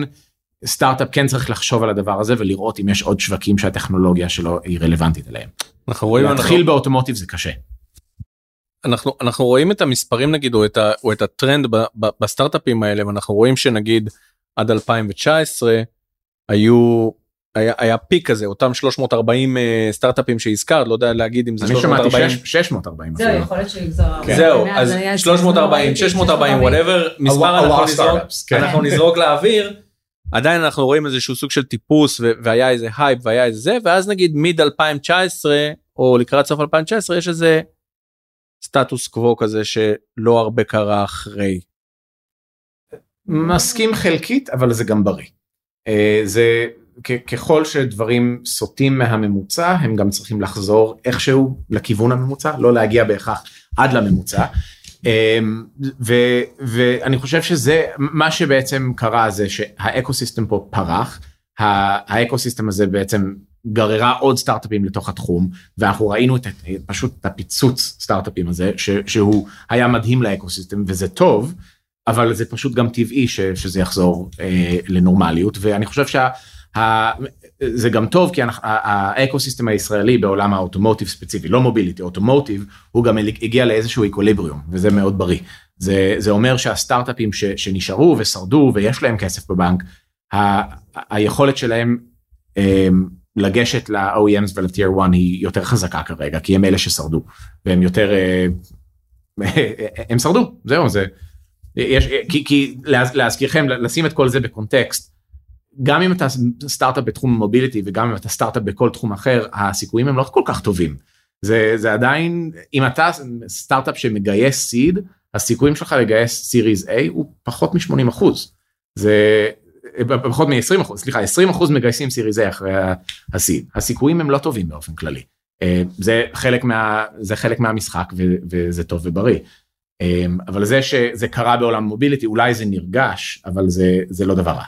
סטארט-אפ כן צריך לחשוב על הדבר הזה ולראות אם יש עוד שווקים שהטכנולוגיה שלו היא רלוונטית אליהם. אנחנו רואים להתחיל. באוטומוטיב זה קשה. אנחנו אנחנו רואים את המספרים נגיד או את, ה, או את הטרנד ב, ב, בסטארט-אפים האלה ואנחנו רואים שנגיד עד 2019 היו היה, היה peak כזה אותם 340 uh, אה, סטארט-אפים שהזכרת לא יודע להגיד אם זה 340 אני שמעתי 640 זהו יכול להיות שיגזר כן. זהו אז 340 640 whatever מספר אנחנו נזרוק, כן. אנחנו נזרוק לאוויר עדיין אנחנו רואים איזשהו סוג של טיפוס והיה איזה הייפ והיה איזה זה ואז נגיד מיד 2019 או לקראת סוף 2019 יש איזה סטטוס קוו כזה שלא הרבה קרה אחרי. מסכים חלקית אבל זה גם בריא. אה, זה ככל שדברים סוטים מהממוצע הם גם צריכים לחזור איכשהו לכיוון הממוצע לא להגיע בהכרח עד לממוצע. אה, ו, ואני חושב שזה מה שבעצם קרה זה שה ecosystem פה פרח ה ecosystem הזה בעצם גררה עוד סטארט-אפים לתוך התחום ואנחנו ראינו את, פשוט את הפיצוץ סטארט-אפים הזה ש, שהוא היה מדהים ל ecosystem וזה טוב אבל זה פשוט גם טבעי ש, שזה יחזור אה, לנורמליות ואני חושב שזה גם טוב כי האקוסיסטם הישראלי בעולם האוטומוטיב ספציפי לא מוביליטי אוטומוטיב הוא גם הגיע לאיזשהו איקוליבריום וזה מאוד בריא זה זה אומר שהסטארט-אפים ש, שנשארו ושרדו ויש להם כסף בבנק ה, היכולת שלהם. אה, לגשת ל-OEMs ול-Tier 1 היא יותר חזקה כרגע כי הם אלה ששרדו. והם יותר אה, *laughs* הם שרדו זהו זה יש כי, כי להזכירכם לשים את כל זה בקונטקסט גם אם אתה סטארט-אפ בתחום המוביליטי וגם אם אתה סטארט-אפ בכל תחום אחר הסיכויים הם לא כל כך טובים. זה זה עדיין אם אתה סטארט-אפ שמגייס סיד הסיכויים שלך לגייס סיריז A הוא פחות מ-80 אחוז. זה פחות מ-20 אחוז, סליחה, 20 אחוז מגייסים סיריז A אחרי השיא. הסיכויים הם לא טובים באופן כללי. אה, זה חלק מה זה חלק מהמשחק וזה טוב ובריא. אה, אבל זה שזה קרה בעולם מוביליטי אולי זה נרגש אבל זה זה לא דבר רע.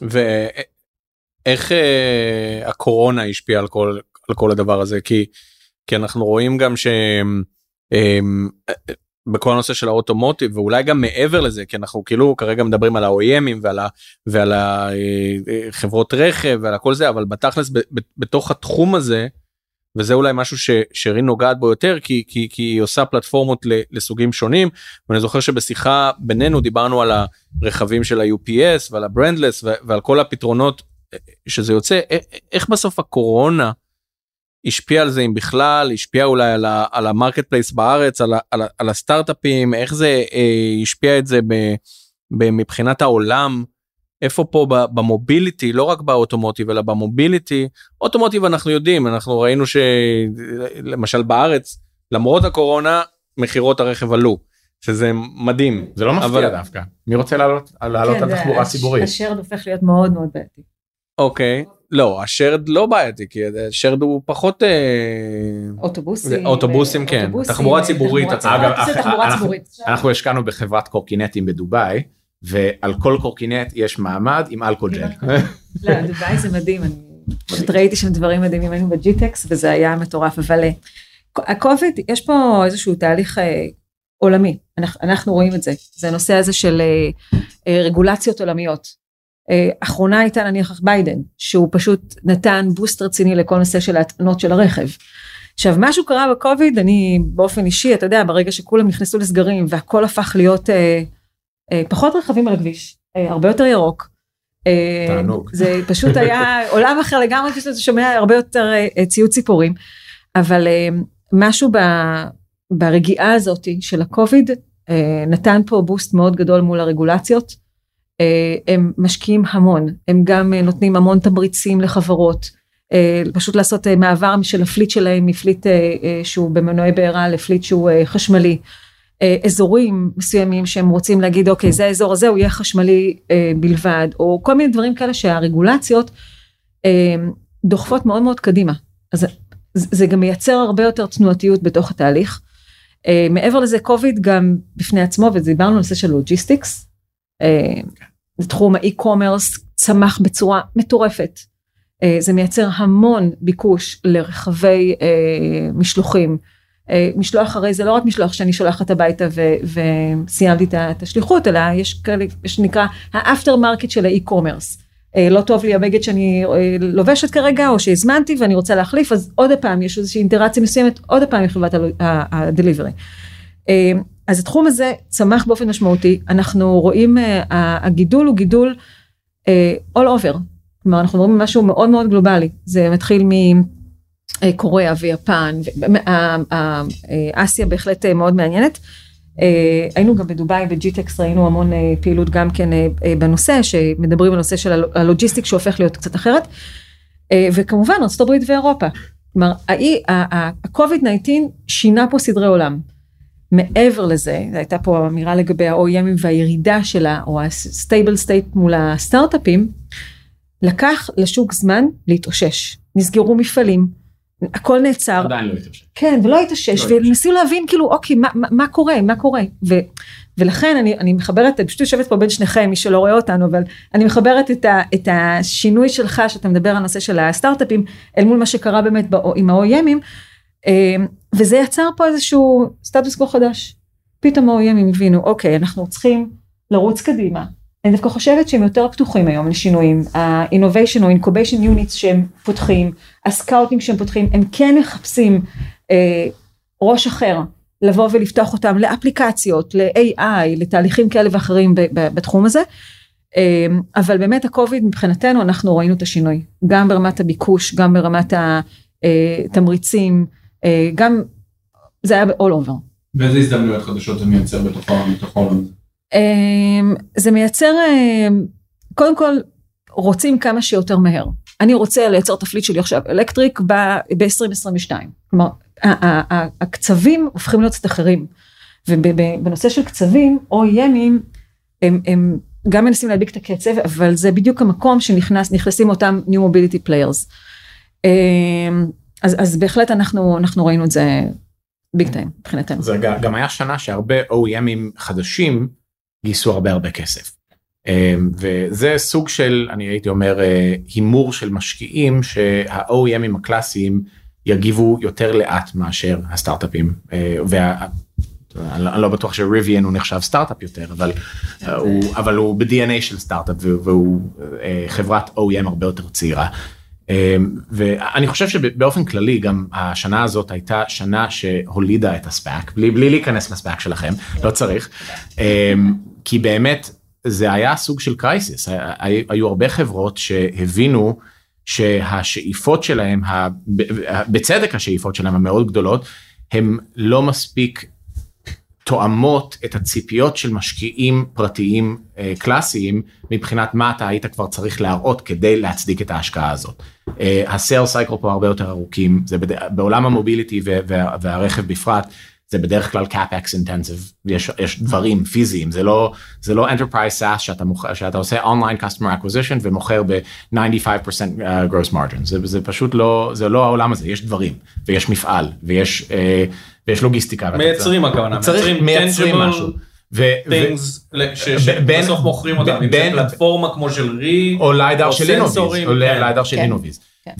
ואיך אה, הקורונה השפיעה על כל על כל הדבר הזה כי כי אנחנו רואים גם שהם בכל הנושא של האוטומוטיב ואולי גם מעבר לזה כי אנחנו כאילו כרגע מדברים על ה-OEMים ועל, ה, ועל החברות רכב ועל הכל זה אבל בתכלס ב, ב, בתוך התחום הזה וזה אולי משהו ששרין נוגעת בו יותר כי כי כי היא עושה פלטפורמות לסוגים שונים ואני זוכר שבשיחה בינינו דיברנו על הרכבים של ה-UPS ועל הברנדלס ועל כל הפתרונות שזה יוצא איך בסוף הקורונה. השפיע על זה אם בכלל השפיע אולי על, ה, על ה marketplace בארץ על, ה, על, על הסטארט-אפים איך זה אה, השפיע את זה ב, ב, מבחינת העולם? איפה פה במוביליטי לא רק באוטומוטיב אלא במוביליטי? אוטומוטיב אנחנו יודעים אנחנו ראינו שלמשל בארץ למרות הקורונה מכירות הרכב עלו שזה מדהים. זה לא מפתיע אבל... דווקא. מי רוצה לעלות לעלות כן, על תחבורה ציבורית השרד הופך להיות מאוד מאוד בעייתי. אוקיי לא השרד לא בעייתי כי השרד הוא פחות אה, אוטובוסים אוטובוסים כן. תחבורה ציבורית אנחנו השקענו בחברת קורקינטים בדובאי ועל כל קורקינט יש מעמד עם אלכוהול ג'ל. לא, דובאי זה מדהים אני פשוט ראיתי שם דברים מדהימים היינו ב-GITEX וזה היה מטורף אבל אה, הקוביד יש פה איזשהו תהליך אה, עולמי. אנחנו רואים את זה. זה הנושא הזה של רגולציות עולמיות. אה, אחרונה הייתה נניח ביידן, שהוא פשוט נתן boost רציני לכל נושא של ההטענות של הרכב. עכשיו משהו קרה בקוביד, אני באופן אישי, אתה יודע, ברגע שכולם נכנסו לסגרים והכל הפך להיות אה, אה, פחות רכבים על הכביש, אה, הרבה יותר ירוק. אה, תענוג. זה פשוט היה *laughs* עולם אחר לגמרי, כשאתה שומע הרבה יותר אה, אה, ציוד ציפורים. אבל אה, משהו ב, ברגיעה הזאת של הקוביד אה, נתן פה בוסט מאוד גדול מול הרגולציות. אה, הם משקיעים המון, הם גם אה, נותנים המון תמריצים לחברות. אה, פשוט לעשות מעבר של ה fleet שלהם מ fleet שהוא במנועי בעירה ל fleet שהוא חשמלי. אזורים מסוימים שהם רוצים להגיד אוקיי זה האזור הזה הוא יהיה חשמלי בלבד או כל מיני דברים כאלה שהרגולציות דוחפות מאוד מאוד קדימה אז זה גם מייצר הרבה יותר תנועתיות בתוך התהליך. מעבר לזה קוביד גם בפני עצמו ודיברנו על נושא של logistics. אה, תחום ה e-commerce צמח בצורה מטורפת. אה, זה מייצר המון ביקוש לרכבי אה, משלוחים. משלוח הרי זה לא רק משלוח שאני שולחת הביתה וסיימתי את השליחות אלא יש כאלה שנקרא ה aftermarket של ה e-commerce. לא טוב לי הבגד שאני לובשת כרגע או שהזמנתי ואני רוצה להחליף אז עוד פעם יש איזושהי אינטראקציה מסוימת עוד פעם מחברת ה delivery. אה, אז התחום הזה צמח באופן משמעותי אנחנו רואים אה, הגידול הוא גידול אה, all over כלומר אנחנו על משהו מאוד מאוד גלובלי זה מתחיל מקוריאה ויפן ואסיה בהחלט אה, מאוד מעניינת. אה, היינו גם בדובאי ב-GITEX ראינו המון אה, פעילות גם כן אה, אה, בנושא שמדברים על נושא של הלו- ה logistic שהופך להיות קצת אחרת אה, וכמובן הברית ואירופה. כלומר ה-COVID 19 שינה פה סדרי עולם. מעבר לזה הייתה פה אמירה לגבי ה-OEMים והירידה שלה או ה-stable state מול הסטארט-אפים. לקח לשוק זמן להתאושש נסגרו מפעלים הכל נעצר עדיין לא התאפשר. כן ולא התאושש לא התאושש. וניסו להבין כאילו אוקיי מה, מה, מה קורה מה קורה ו, ולכן אני, אני מחברת אני פשוט יושבת פה בין שניכם מי שלא רואה אותנו אבל אני מחברת את, ה, את השינוי שלך שאתה מדבר על נושא של הסטארט-אפים אל מול מה שקרה באמת בא, עם ה-OEMים וזה יצר פה איזשהו סטטוס קוו חדש. פתאום ה-OEMים הבינו אוקיי אנחנו צריכים לרוץ קדימה. אני דווקא חושבת שהם יותר פתוחים היום לשינויים, ה-innovation או incubation units שהם פותחים, ה scouting שהם פותחים, הם כן מחפשים אה, ראש אחר לבוא ולפתוח אותם לאפליקציות, ל-AI, לתהליכים כאלה ואחרים ב- ב- בתחום הזה. אה, אבל באמת הקוביד מבחינתנו אנחנו ראינו את השינוי, גם ברמת הביקוש, גם ברמת התמריצים, אה, גם זה היה all over. ואיזה הזדמנויות חדשות זה מייצר בתוך העולם הזה? אמ, זה מייצר אמ, קודם כל רוצים כמה שיותר מהר אני רוצה לייצר תפליט שלי עכשיו אלקטריק ב-2022 כלומר הקצבים הופכים להיות קצת אחרים ובנושא של קצבים OEMים הם, הם גם מנסים להדביק את הקצב אבל זה בדיוק המקום שנכנס נכנסים אותם New Mobility Players אז, אז בהחלט אנחנו אנחנו ראינו את זה ביג טיים מבחינתנו. זה גם- גם היה שנה שהרבה OEMים חדשים גייסו הרבה הרבה כסף. אמ, וזה סוג של אני הייתי אומר אה, הימור של משקיעים שה-OEMים הקלאסיים יגיבו יותר לאט מאשר הסטארט-אפים. אה, וה... אני לא- לא בטוח שריביאן הוא נחשב סטארט-אפ יותר אבל אה, הוא אבל הוא ב-DNA של סטארט-אפ והוא- חברת OEM הרבה יותר צעירה. אמ, ואני חושב שבאופן כללי גם השנה הזאת הייתה שנה שהולידה את ה-SPAC בלי בלי להיכנס ל-SPAC שלכם לא צריך אמ, כי באמת זה היה סוג של crisis. היו הרבה חברות שהבינו שהשאיפות שלהם בצדק השאיפות שלהם המאוד גדולות הם לא מספיק תואמות את הציפיות של משקיעים פרטיים אה, קלאסיים מבחינת מה אתה היית כבר צריך להראות כדי להצדיק את ההשקעה הזאת. הסייל סייקל פה הרבה יותר ארוכים. זה בד... בעולם המוביליטי וה... וה... והרכב בפרט זה בדרך כלל capex intensive. יש, יש דברים פיזיים. זה לא זה לא enterprise SaaS שאתה, מוכ... שאתה עושה online customer acquisition ומוכר ב-95% uh, gross margin. זה, זה פשוט לא זה לא העולם הזה. יש דברים ויש מפעל ויש אה, ויש לוגיסטיקה. מייצרים הכוונה, צריך מייצרים מייצרים משהו. things שבסוף מוכרים אותם, אם זה פלטפורמה כמו של רי, או ליידר של אינוביז, סנסורים, או כן. ליידר של כן. אינוביז. כן.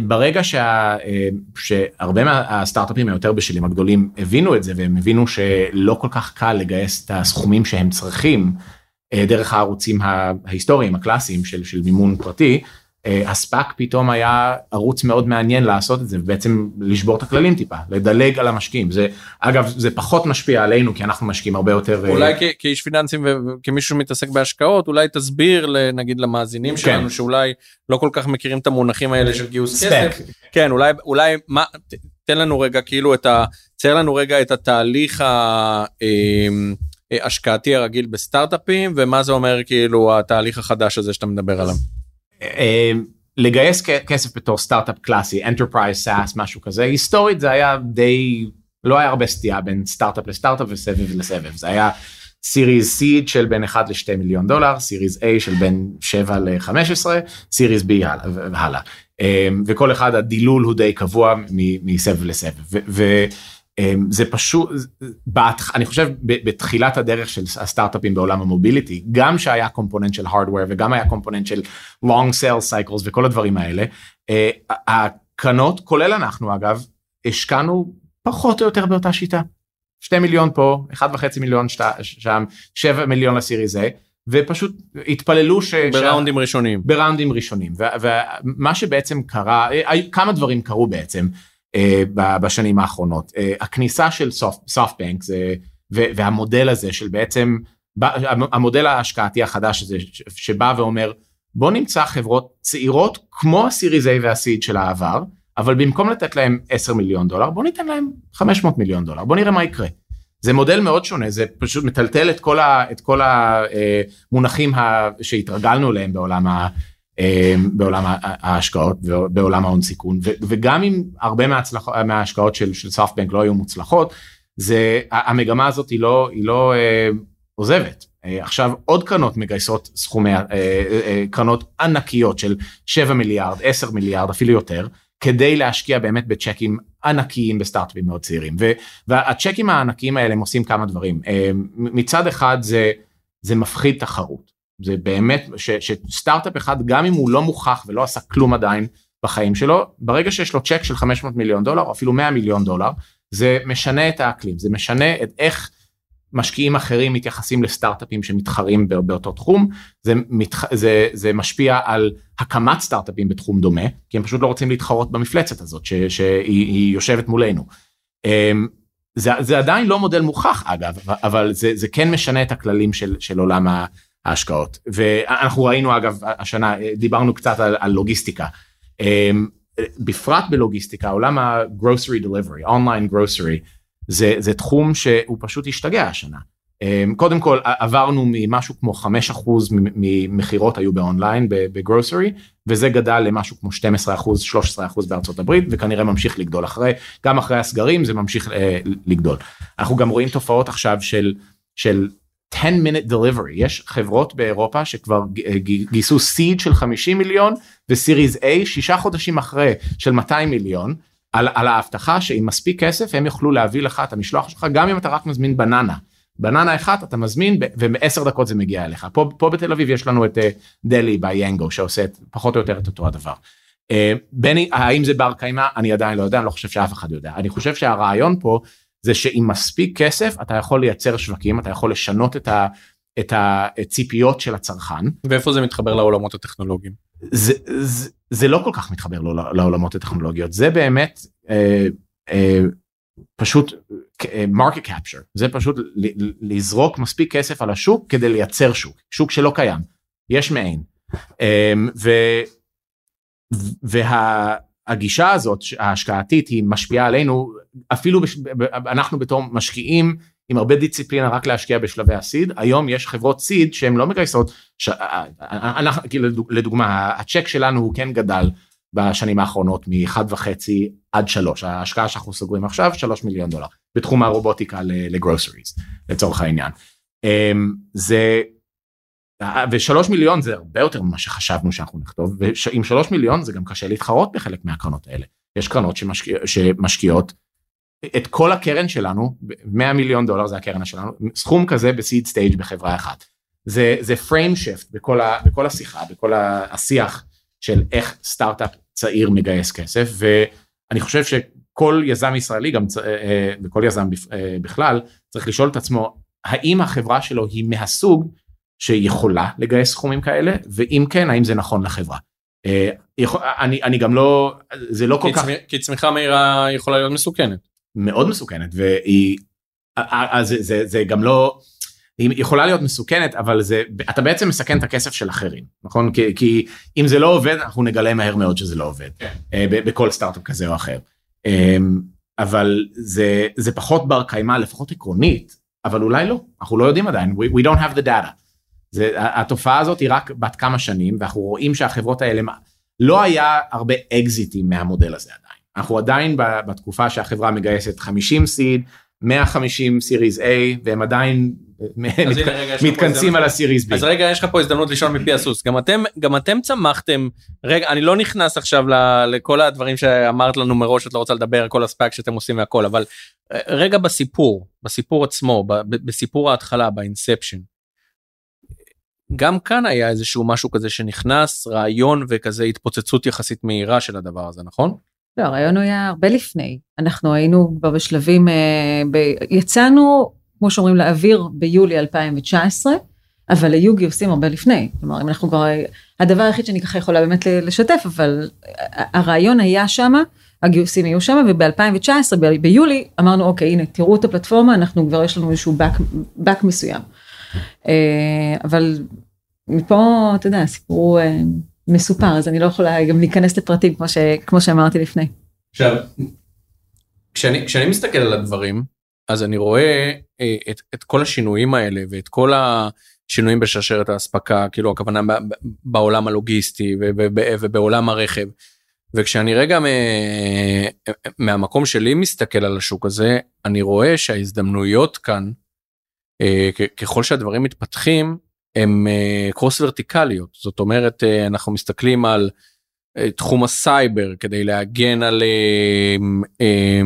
וברגע שה- אה, שהרבה מהסטארט-אפים היותר בשלים הגדולים הבינו את זה והם הבינו שלא כל כך קל לגייס את הסכומים שהם צריכים אה, דרך הערוצים ההיסטוריים הקלאסיים של, מימון פרטי, אה, הספאק פתאום היה ערוץ מאוד מעניין לעשות את זה ובעצם לשבור את הכללים טיפה לדלג על המשקיעים זה אגב זה פחות משפיע עלינו כי אנחנו משקיעים הרבה יותר אה, אולי כ- כאיש פיננסים וכמישהו שמתעסק בהשקעות אולי תסביר נגיד למאזינים כן. שלנו שאולי לא כל כך מכירים את המונחים האלה של גיוס. כסף. כן אולי אולי מה תן לנו רגע כאילו את ה... צייר לנו רגע את התהליך ההשקעתי הרגיל בסטארט-אפים ומה זה אומר כאילו התהליך החדש הזה שאתה מדבר עליו. אה, לגייס כסף בתור סטארט-אפ קלאסי enterprise SaaS משהו כזה. היסטורית זה היה די לא היה הרבה סטייה בין סטארט-אפ לסטארט-אפ וסבב לסבב. זה היה series seed של בין 1 ל-2 מיליון דולר series A של בין 7 ל-15 series B הלאה אה, וכל אחד הדילול הוא די קבוע מסבב לסבב. ו- זה פשוט, אני חושב בתחילת הדרך של הסטארט-אפים בעולם המוביליטי, גם שהיה קומפוננט של הארדוור וגם היה קומפוננט של long sales cycles וכל הדברים האלה, אה, הקרנות, כולל אנחנו אגב, השקענו פחות או יותר באותה שיטה. 2 מיליון פה, 1.5 מיליון שת- שם, 7 מיליון לסיריס A, ופשוט התפללו ש... בראונדים ראשונים. בראונדים ראשונים ומה שבעצם קרה אה, כמה דברים קרו בעצם בשנים האחרונות אה, הכניסה של סופטבנק והמודל הזה של בעצם המודל ההשקעתי החדש הזה שבא ואומר בוא נמצא חברות צעירות כמו הסיריס A והסיד של העבר אבל במקום לתת להם 10 מיליון דולר בוא ניתן להם 500 מיליון דולר בוא נראה מה יקרה. זה מודל מאוד שונה זה פשוט מטלטל את כל, ה, את כל המונחים ה, שהתרגלנו אליהם בעולם, אה, בעולם ה- ההשקעות ובעולם ההון סיכון. וגם אם הרבה מההצלח, מההשקעות של, של סופטבנק לא היו מוצלחות זה המגמה הזאת היא לא, היא לא אה, עוזבת. אה, עכשיו עוד קרנות מגייסות סכומי אה, אה, אה, קרנות ענקיות של 7 מיליארד 10 מיליארד אפילו יותר כדי להשקיע באמת בצ'קים ענקיים בסטארט-אפים מאוד צעירים. ו- והצ'קים הענקיים האלה הם עושים כמה דברים. אה, מצד אחד זה זה מפחיד תחרות זה באמת ש, שסטארט-אפ אחד גם אם הוא לא מוכח ולא עשה כלום עדיין בחיים שלו ברגע שיש לו צ'ק של 500 מיליון דולר או אפילו 100 מיליון דולר זה משנה את האקלים זה משנה את איך משקיעים אחרים מתייחסים לסטארט-אפים שמתחרים בא- באותו תחום זה, מתח... זה, זה משפיע על הקמת סטארט-אפים בתחום דומה כי הם פשוט לא רוצים להתחרות במפלצת הזאת ש... שהיא היא יושבת מולנו. אמ, זה, זה עדיין לא מודל מוכח אגב אבל זה, זה כן משנה את הכללים של, של עולם ה- ההשקעות ואנחנו ראינו אגב השנה דיברנו קצת על, על לוגיסטיקה. אמ, בפרט בלוגיסטיקה עולם ה-grocery delivery online grocery זה, זה תחום שהוא פשוט השתגע השנה. אמ, קודם כל עברנו ממשהו כמו 5% ממכירות היו באונליין בגרוסרי וזה גדל למשהו כמו 12% 13% בארצות הברית וכנראה ממשיך לגדול אחרי גם אחרי הסגרים זה ממשיך אה, לגדול. אנחנו גם רואים תופעות עכשיו של של 10 minute delivery יש חברות באירופה שכבר ג- גייסו סיד של 50 מיליון וסיריז A שישה חודשים אחרי של 200 מיליון על, על ההבטחה שעם מספיק כסף הם יוכלו להביא לך את המשלוח שלך גם אם אתה רק מזמין בננה. בננה אחת אתה מזמין ובעשר דקות זה מגיע אליך פה פה בתל אביב יש לנו את אה, דלי ביאנגו שעושה את, פחות או יותר את אותו הדבר. אה, בני האם זה בר קיימא אני עדיין לא יודע אני לא חושב שאף אחד יודע אני חושב שהרעיון פה זה שעם מספיק כסף אתה יכול לייצר שווקים אתה יכול לשנות את, ה, את הציפיות של הצרכן. ואיפה זה מתחבר לעולמות הטכנולוגיים. זה, זה, זה לא כל כך מתחבר לעול- לעולמות הטכנולוגיות. זה באמת אה, אה, פשוט אה, market capture. זה פשוט לזרוק מספיק כסף על השוק כדי לייצר שוק. שוק שלא קיים. יש מעין אה, ו, והגישה הזאת ההשקעתית היא משפיעה עלינו אפילו בש, אנחנו בתור משקיעים עם הרבה דיציפלינה רק להשקיע בשלבי הסיד היום יש חברות סיד שהן לא מגייסות ש... אנחנו כאילו לדוג- לדוגמה הצ'ק שלנו הוא כן גדל בשנים האחרונות מ-1.5 עד 3 ההשקעה שאנחנו סוגרים עכשיו 3 מיליון דולר בתחום הרובוטיקה ל-groceries לצורך העניין. אמ, זה ושלוש מיליון זה הרבה יותר ממה שחשבנו שאנחנו נכתוב ועם שלוש מיליון זה גם קשה להתחרות בחלק מהקרנות האלה יש קרנות שמשקיע, שמשקיעות את כל הקרן שלנו 100 מיליון דולר זה הקרן שלנו סכום כזה ב-seed stage בחברה אחת. זה זה frame shift בכל, בכל השיחה בכל השיח של איך סטארט-אפ צעיר מגייס כסף ואני חושב שכל יזם ישראלי גם אה, אה, וכל יזם אה, בכלל צריך לשאול את עצמו האם החברה שלו היא מהסוג שיכולה לגייס סכומים כאלה ואם כן האם זה נכון לחברה. אה, אני, אני גם לא זה לא כל כך כי צמיחה מהירה יכולה להיות מסוכנת. מאוד מסוכנת והיא אז זה, זה, זה גם לא היא יכולה להיות מסוכנת אבל זה אתה בעצם מסכן את הכסף של אחרים נכון כי, כי אם זה לא עובד אנחנו נגלה מהר מאוד שזה לא עובד כן. אה, בכל סטארט-אפ כזה או אחר. אה, אבל זה זה פחות בר קיימא לפחות עקרונית אבל אולי לא אנחנו לא יודעים עדיין we, we don't have the data. זה, התופעה הזאת היא רק בת כמה שנים ואנחנו רואים שהחברות האלה לא היה הרבה אקזיטים מהמודל הזה עדיין. אנחנו עדיין בתקופה שהחברה מגייסת 50 סיד 150 סיריס A והם עדיין לך פה מתכנסים. על הסיריס B. אז רגע יש לך פה הזדמנות לשאול מפי הסוס גם אתם גם אתם צמחתם רגע אני לא נכנס עכשיו ל- לכל הדברים שאמרת לנו מראש את לא רוצה לדבר כל הספאק שאתם עושים והכל אבל אה, רגע בסיפור בסיפור עצמו ב- בסיפור ההתחלה באינספשן. גם כאן היה איזשהו משהו כזה שנכנס רעיון וכזה התפוצצות יחסית מהירה של הדבר הזה נכון? לא, הרעיון היה הרבה לפני. אנחנו היינו כבר בשלבים, אה, ב... יצאנו, כמו שאומרים, לאוויר ביולי 2019, אבל היו גיוסים הרבה לפני. כלומר, אם אנחנו כבר, הדבר היחיד שאני ככה יכולה באמת לשתף, אבל הרעיון היה שם, הגיוסים היו שם, וב-2019, ב- ביולי, אמרנו, אוקיי, הנה, תראו את הפלטפורמה, אנחנו כבר, יש לנו איזשהו back מסוים. אה, אבל מפה, אתה יודע, הסיפור הוא אה, מסופר, אז אני לא יכולה גם להיכנס לפרטים, כמו, ש, כמו שאמרתי לפני. עכשיו, כשאני, כשאני מסתכל על הדברים, אז אני רואה אה, את, את כל השינויים האלה ואת כל השינויים בשרשרת האספקה, כאילו הכוונה בעולם הלוגיסטי וב- וב- ובעולם הרכב. וכשאני רגע מהמקום שלי מסתכל על השוק הזה, אני רואה שההזדמנויות כאן, ככל שהדברים מתפתחים, הם קרוס ורטיקליות. זאת אומרת, אה, אנחנו מסתכלים על אה, תחום הסייבר כדי להגן על, אה, אה,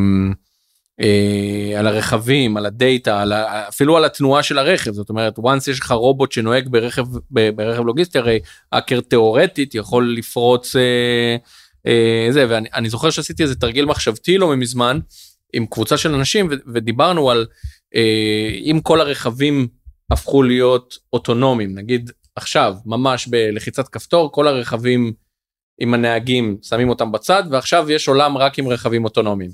אה, על הרכבים, על הדאטה, על אפילו על התנועה של הרכב. זאת אומרת, once יש לך רובוט שנוהג ברכב, ברכב לוגיסטי, הרי האקר תיאורטית יכול לפרוץ אה, אה, זה, ואני אני זוכר שעשיתי איזה תרגיל מחשבתי לא מזמן עם קבוצה של אנשים ודיברנו על אה, אם כל הרכבים הפכו להיות אוטונומיים, נגיד עכשיו, ממש בלחיצת כפתור, כל הרכבים עם הנהגים שמים אותם בצד ועכשיו יש עולם רק עם רכבים אוטונומיים.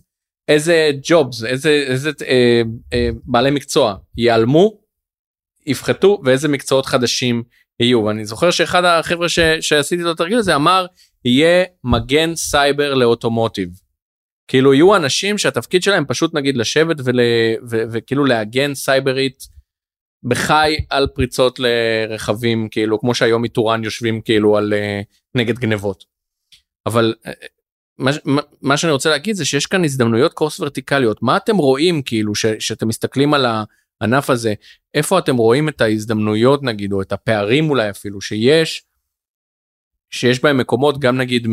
איזה ג'ובס איזה איזה אה, אה, בעלי מקצוע ייעלמו יפחתו ואיזה מקצועות חדשים יהיו ואני זוכר שאחד החבר'ה ש, שעשיתי לו תרגיל הזה אמר יהיה מגן סייבר לאוטומוטיב. כאילו יהיו אנשים שהתפקיד שלהם פשוט נגיד לשבת ול, ו, וכאילו להגן סייברית בחי על פריצות לרכבים כאילו כמו שהיום איתורן יושבים כאילו על אה, נגד גנבות. אבל אה, מה, מה, שאני רוצה להגיד זה שיש כאן הזדמנויות קורס ורטיקליות מה אתם רואים כאילו ש, שאתם מסתכלים על הענף הזה איפה אתם רואים את ההזדמנויות נגיד או את הפערים אולי אפילו שיש שיש בהם מקומות גם נגיד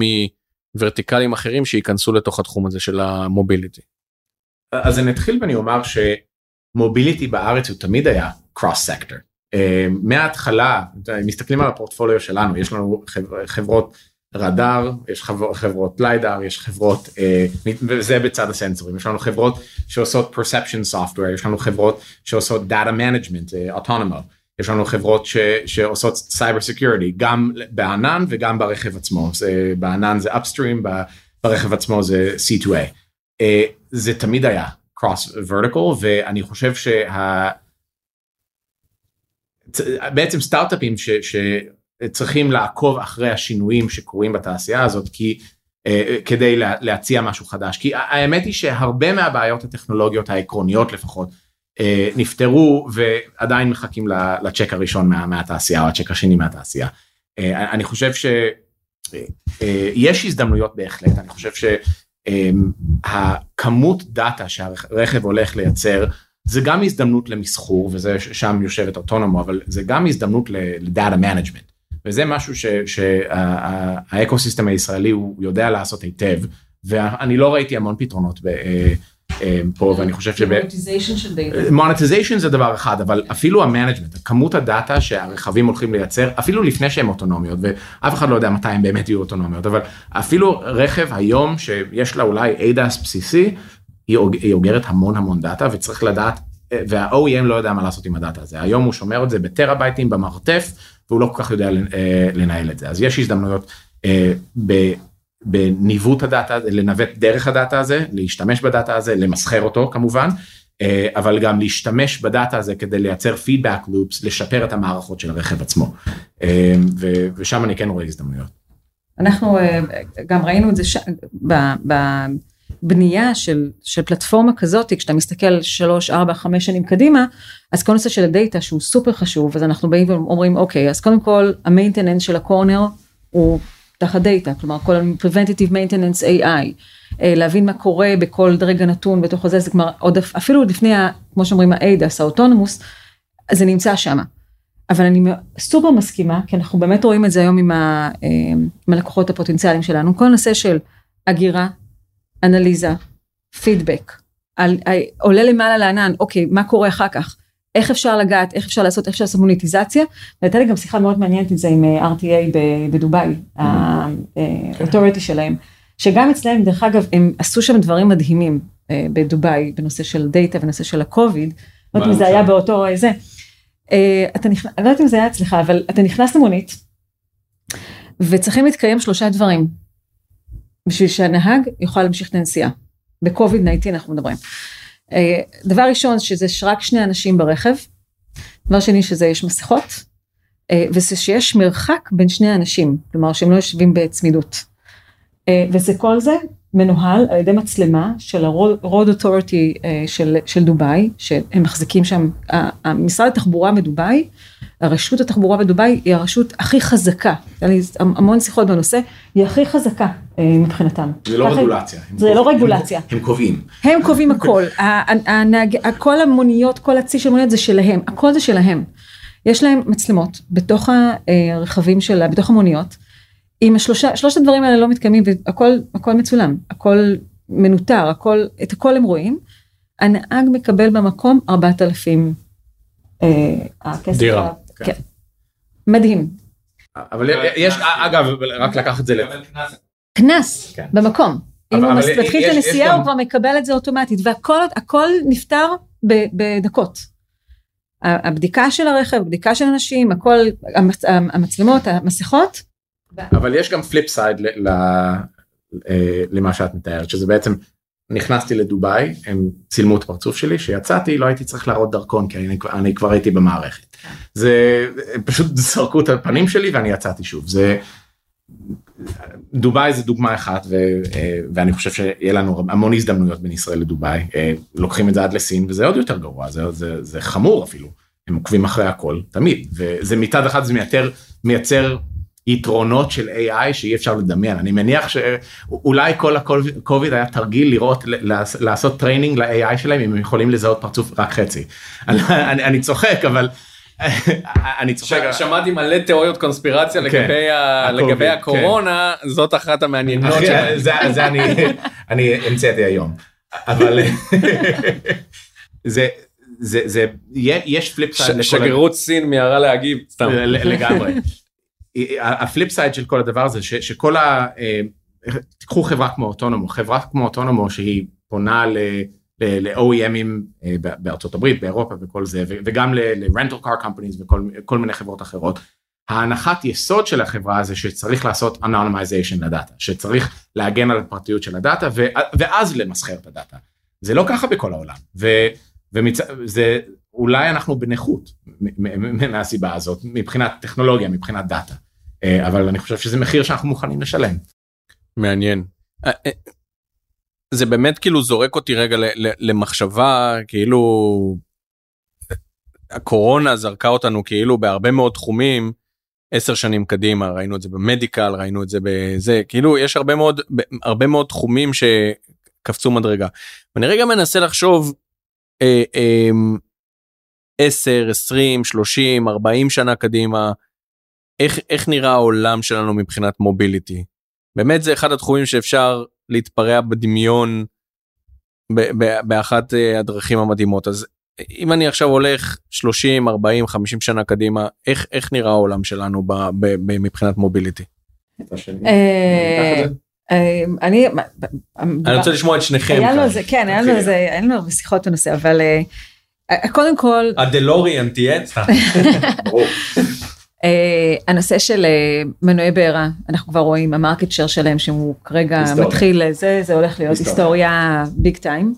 מוורטיקלים אחרים שייכנסו לתוך התחום הזה של המוביליטי. אז אני אתחיל ואני אומר שמוביליטי בארץ הוא תמיד היה קרוס סקטור. מההתחלה, אם מסתכלים על הפורטפוליו שלנו, יש לנו חבר, חברות רדאר, יש חבר, חברות ליידר, יש חברות, אה, וזה בצד הסנסורים, יש לנו חברות שעושות perception software, יש לנו חברות שעושות data management, אה, autonomous, יש לנו חברות ש, שעושות cyber security, גם בענן וגם ברכב עצמו, זה, בענן זה ב- ברכב עצמו זה C2A. אה, זה תמיד היה cross vertical ואני חושב שה... בעצם סטארט-אפים ש, שצריכים לעקוב אחרי השינויים שקורים בתעשייה הזאת כי אה, כדי לה, להציע משהו חדש כי האמת היא שהרבה מהבעיות הטכנולוגיות העקרוניות לפחות אה, נפתרו ועדיין מחכים לצ'ק הראשון מה, מהתעשייה או הצ'ק השני מהתעשייה. אה, אני חושב שיש הזדמנויות בהחלט אני חושב שהכמות דאטה שהרכב הולך לייצר זה גם הזדמנות למסחור וזה שם יושבת אוטונומו אבל זה גם הזדמנות לדאטה management וזה משהו שה-ecosystem הישראלי הוא יודע לעשות היטב ואני לא ראיתי המון פתרונות ב, אה, אה, פה ואני חושב שב... של. monetization זה דבר אחד אבל אפילו ה-management כמות הדאטה שהרכבים הולכים לייצר אפילו לפני שהם אוטונומיות ואף אחד לא יודע מתי הם באמת יהיו אוטונומיות אבל אפילו רכב היום שיש לה אולי ADAS בסיסי היא אוג- היא אוגרת המון המון דאטה וצריך לדעת וה-OEM לא יודע מה לעשות עם הדאטה הזה. היום הוא שומר את זה בטראבייטים במרתף, והוא לא כל כך יודע אה, לנהל את זה. אז יש הזדמנויות אה, בניווט הדאטה, לנווט דרך הדאטה הזה, להשתמש בדאטה הזה, למסחר אותו כמובן, אה, אבל גם להשתמש בדאטה הזה כדי לייצר feedback loops, לשפר את המערכות של הרכב עצמו. ושם אני כן רואה הזדמנויות. אנחנו גם ראינו את זה ש... בבנייה של, של פלטפורמה כזאת, כשאתה מסתכל 3, 4, 5 שנים קדימה, אז כל נושא של הדאטה שהוא סופר חשוב, אז אנחנו באים ואומרים, אוקיי, אז קודם כל ה-maintenance של ה-corner הוא תחת דאטה, כלומר כל ה-preventative maintenance AI, אה, להבין מה קורה בכל רגע נתון בתוך הזה, זה כבר עוד אפילו לפני, כמו שאומרים ה-ADAS, האוטונומוס, זה נמצא שם. אבל אני סופר מסכימה, כי אנחנו באמת רואים את זה היום עם, ה, אה, עם הלקוחות הפוטנציאליים שלנו, כל נושא של הגירה, אנליזה, פידבק, על, עולה למעלה לענן, אוקיי, מה קורה אחר כך? איך אפשר לגעת, איך אפשר לעשות, איך אפשר לעשות מוניטיזציה. והייתה לי גם שיחה מאוד מעניינת עם זה עם אה, RTA בדובאי, ה-authority שלהם, שגם אצלם, דרך אגב, הם עשו שם דברים מדהימים אה, בדובאי, בנושא של דאטה ונושא של הקוביד. לא יודעת אם זה היה באותו זה. אה, אתה נכנס, אני לא יודעת אם זה היה אצלך, אבל אתה נכנס למונית, וצריכים להתקיים שלושה דברים, בשביל שהנהג יוכל להמשיך את הנסיעה. בקוביד 19 אנחנו מדברים. אה, דבר ראשון שזה רק שני אנשים ברכב, דבר שני שזה יש מסכות, אה, וזה שיש מרחק בין שני אנשים, כלומר שהם לא יושבים בצמידות. אה, וזה כל זה מנוהל על ידי מצלמה של ה-Road Authority של, של דובאי, שהם מחזיקים שם, משרד התחבורה בדובאי, הרשות התחבורה בדובאי היא הרשות הכי חזקה, היה לי המון שיחות בנושא, היא הכי חזקה אה, מבחינתם. זה לא רגולציה. זה לא רגולציה. הם קובעים. הם קובעים הכל, *laughs* כל המוניות, כל הצי של מוניות זה שלהם, הכל זה שלהם. יש להם מצלמות בתוך הרכבים שלה, בתוך המוניות. אם השלושה, שלושת הדברים האלה לא מתקיימים והכל הכל מצולם, הכל מנוטר, הכל, את הכל הם רואים, הנהג מקבל במקום 4,000 אה, הכסף. דירה. כן. מדהים. אבל יש, אגב, רק לקח את זה ל... קנס, כן. במקום. אם הוא מתחיל את הנסיעה הוא כבר מקבל את זה אוטומטית, והכל נפתר בדקות. הבדיקה של הרכב, הבדיקה של אנשים, הכל, המצלמות, המסכות. אבל יש גם flip side אה, למה שאת מתארת, שזה בעצם נכנסתי לדובאי, הם צילמו את הפרצוף שלי, שיצאתי לא הייתי צריך להראות דרכון כי אני, אני כבר הייתי במערכת. זה פשוט זרקו את הפנים שלי ואני יצאתי שוב. זה דובאי זה דוגמה אחת ו, ואני חושב שיהיה לנו המון הזדמנויות בין ישראל לדובאי, לוקחים את זה עד לסין וזה עוד יותר גרוע, זה, זה, זה חמור אפילו, הם עוקבים אחרי הכל תמיד, וזה מצד אחד זה מייצר, מייצר יתרונות של AI שאי אפשר לדמיין אני מניח שאולי כל ה-COVID היה תרגיל לראות לעשות training ל-AI שלהם אם הם יכולים לזהות פרצוף רק חצי. אני, אני צוחק אבל אני צוחק. שמעתי מלא תיאוריות קונספירציה כן, לגבי. לגבי כן. הקורונה. זאת אחת המעניינות. זה, זה אני, אני המצאתי היום. אבל זה זה זה יש flip side. שגרירות סין מיהרה להגיב סתם. לגמרי. ה-flip side של כל הדבר הזה ש, שכל ה... אה, תיקחו חברה כמו אוטונומו, חברה כמו אוטונומו שהיא פונה ל-OEMים אה, בארצות הברית, באירופה וכל זה, וגם ל-rental car companies וכל מיני חברות אחרות. ההנחת יסוד של החברה זה שצריך לעשות anonymization לדאטה, שצריך להגן על הפרטיות של הדאטה ואז למסחר את הדאטה. זה לא ככה בכל העולם, וזה אולי אנחנו בנכות מהסיבה הזאת מבחינת טכנולוגיה, מבחינת דאטה. אה, אבל אני חושב שזה מחיר שאנחנו מוכנים לשלם. מעניין. אה, אה, זה באמת כאילו זורק אותי רגע למחשבה כאילו הקורונה זרקה אותנו כאילו בהרבה מאוד תחומים עשר שנים קדימה ראינו את זה במדיקל ראינו את זה בזה כאילו יש הרבה מאוד הרבה מאוד תחומים שקפצו מדרגה. אני רגע מנסה לחשוב אה, אה, 10 20 30 40 שנה קדימה איך, איך נראה העולם שלנו מבחינת מוביליטי. באמת זה אחד התחומים שאפשר להתפרע בדמיון ב, ב, באחת אה, הדרכים המדהימות אז אם אני עכשיו הולך 30 40 50 שנה קדימה איך איך נראה העולם שלנו ב, ב, ב, מבחינת מוביליטי. אה, אה, אני אני רוצה לשמוע את שניכם. כן היה לנו הרבה שיחות בנושא אבל קודם כל, הדלוריאן תהיה, *laughs* הנושא של אה, מנועי בעירה, אנחנו כבר רואים ה-market share שלהם שהוא כרגע היסטוריה. מתחיל לזה, זה הולך להיות היסטוריה. big time.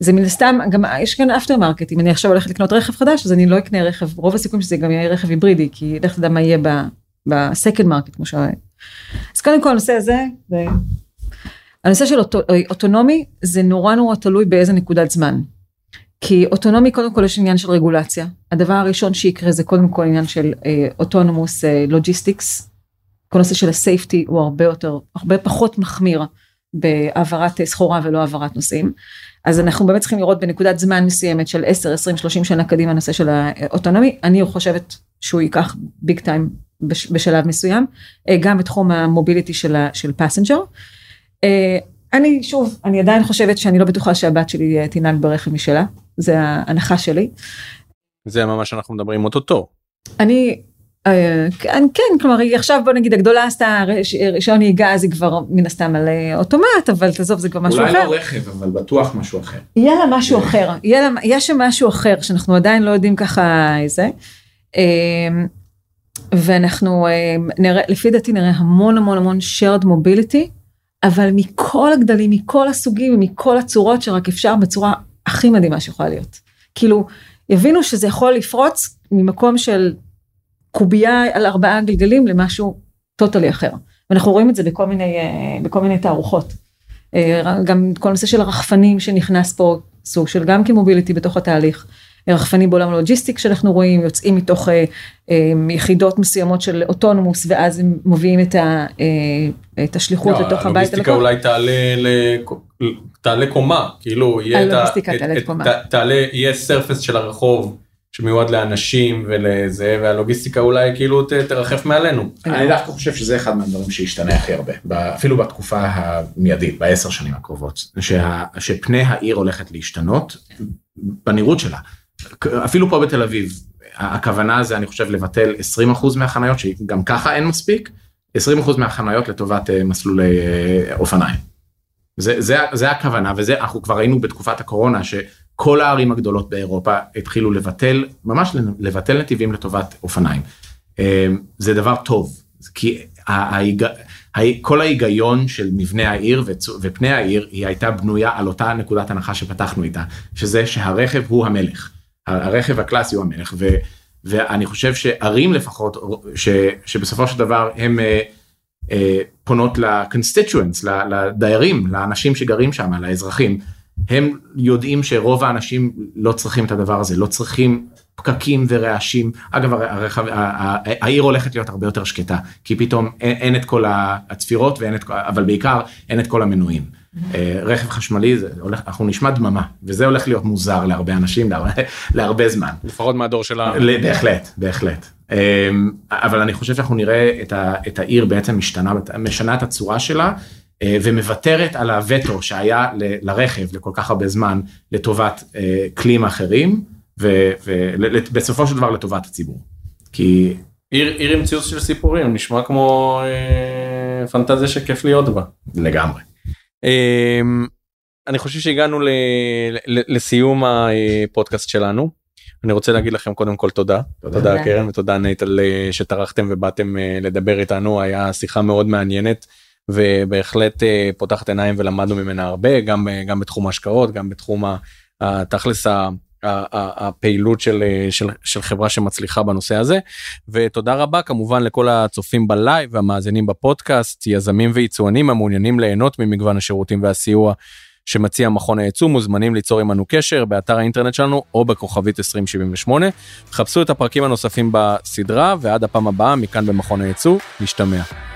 זה מן הסתם, גם יש כאן after market, אם אני עכשיו הולכת לקנות רכב חדש, אז אני לא אקנה רכב, רוב הסיכויים שזה גם יהיה רכב היברידי, כי לך תדע מה יהיה ב-second market, כמו ש... אז קודם כל הנושא הזה, זה... הנושא של אוטו, אוטונומי, זה נורא נורא תלוי באיזה נקודת זמן. כי אוטונומי קודם כל יש עניין של רגולציה. הדבר הראשון שיקרה זה קודם כל עניין של autonomous logistics. כל הנושא של ה-safety הוא הרבה יותר, הרבה פחות מחמיר בהעברת אה, סחורה ולא העברת נוסעים. אז אנחנו באמת צריכים לראות בנקודת זמן מסוימת של 10, 20, 30 שנה קדימה הנושא של האוטונומי. אני חושבת שהוא ייקח big time בשלב מסוים, אה, גם בתחום ה-mobility של passenger. אה, אני שוב, אני עדיין חושבת שאני לא בטוחה שהבת שלי אה, תנהג ברכב משלה, זה ההנחה שלי. זה ממש אנחנו מדברים אוטוטו. אני, אה, כן, כן, כלומר היא עכשיו בוא נגיד הגדולה עשתה רש- רישיון נהיגה אז היא כבר מן הסתם על אה, אוטומט, אבל תעזוב זה כבר משהו אולי אחר. לא רכב, אבל בטוח משהו אחר. יהיה לה משהו אחר, יהיה לה, יש שם משהו אחר שאנחנו עדיין לא יודעים ככה איזה. אמ, ואנחנו נראה, לפי דעתי נראה המון המון המון shared mobility, אבל מכל הגדלים, מכל הסוגים ומכל הצורות שרק אפשר בצורה הכי מדהימה שיכולה להיות. כאילו, יבינו שזה יכול לפרוץ ממקום של קובייה על ארבעה גלגלים למשהו טוטלי אחר. ואנחנו רואים את זה בכל מיני, אה, בכל מיני תערוכות. אה, גם כל הנושא של הרחפנים שנכנס פה, סוג של גם כמוביליטי בתוך התהליך. רחפנים בעולם הלוג'יסטיק שאנחנו רואים יוצאים מתוך אה, אה, יחידות מסוימות של אוטונומוס ואז הם מביאים את, ה, אה, את השליחות לא, לתוך הבית הלוגיסטיקה. אולי תעלה ל- תעלה קומה כאילו יהיה את הלוגיסטיקה את- תעלה קומה. ת- תעלה יהיה סרפס של הרחוב שמיועד לאנשים ולזה והלוגיסטיקה אולי כאילו ת- תרחף מעלינו. אני דווקא חושב שזה אחד מהדברים שישתנה הכי הרבה, אפילו בתקופה המיידית, בעשר שנים הקרובות, שה, שפני העיר הולכת להשתנות בנראות שלה. אפילו פה בתל אביב, הכוונה זה אני חושב לבטל 20% מהחניות, שגם ככה אין מספיק, 20% מהחניות לטובת אה, מסלולי אה, אופניים. זה, זה, זה הכוונה, וזה אנחנו כבר ראינו בתקופת הקורונה, שכל הערים הגדולות באירופה התחילו לבטל, ממש לבטל נתיבים לטובת אופניים. אה, זה דבר טוב, כי ההיג... כל ההיגיון של מבנה העיר ופני העיר היא הייתה בנויה על אותה נקודת הנחה שפתחנו איתה, שזה שהרכב הוא המלך, הרכב הקלאסי הוא המלך, ו... ואני חושב שערים לפחות, ש... שבסופו של דבר הם אה, אה, פונות ל-constituents, ל- לדיירים, לאנשים שגרים שם, לאזרחים, הם יודעים שרוב האנשים לא צריכים את הדבר הזה, לא צריכים פקקים ורעשים. אגב, הר- הרכב, ה- ה- העיר הולכת להיות הרבה יותר שקטה, כי פתאום אין, אין את כל הצפירות, ואין את, אבל בעיקר אין את כל המנועים. אה, רכב חשמלי, זה הולך, אנחנו נשמע דממה, וזה הולך להיות מוזר להרבה אנשים, להרבה, זמן. לפחות מהדור שלנו. בהחלט, בהחלט. אמ, אבל אני חושב שאנחנו נראה את, ה, את העיר בעצם משתנה, משנה את הצורה שלה, אה, ומוותרת על הווטו שהיה ל- לרכב לכל כך הרבה זמן לטובת אה, כלים אחרים, ובסופו של דבר לטובת הציבור. כי עיר עיר עם ציוץ של ציפורים נשמע כמו אה, פנטזיה שכיף להיות בה. לגמרי. אמ, אני חושב שהגענו ל- ל- לסיום הפודקאסט שלנו. אני רוצה להגיד לכם קודם כל תודה. תודה. תודה. קרן ותודה נייט על אה, שטרחתם ובאתם אה, לדבר איתנו היה שיחה מאוד מעניינת ובהחלט אה, פותחת עיניים ולמדנו ממנה הרבה גם גם בתחום ההשקעות גם בתחום התכלס הפעילות של, אה, של, של חברה שמצליחה בנושא הזה ותודה רבה כמובן לכל הצופים בלייב והמאזינים בפודקאסט יזמים ויצואנים המעוניינים ליהנות ממגוון השירותים והסיוע שמציע מכון הייצוא מוזמנים ליצור עמנו קשר באתר האינטרנט שלנו או בכוכבית 2078. חפשו את הפרקים הנוספים בסדרה ועד הפעם הבאה מכאן במכון הייצוא נשתמע.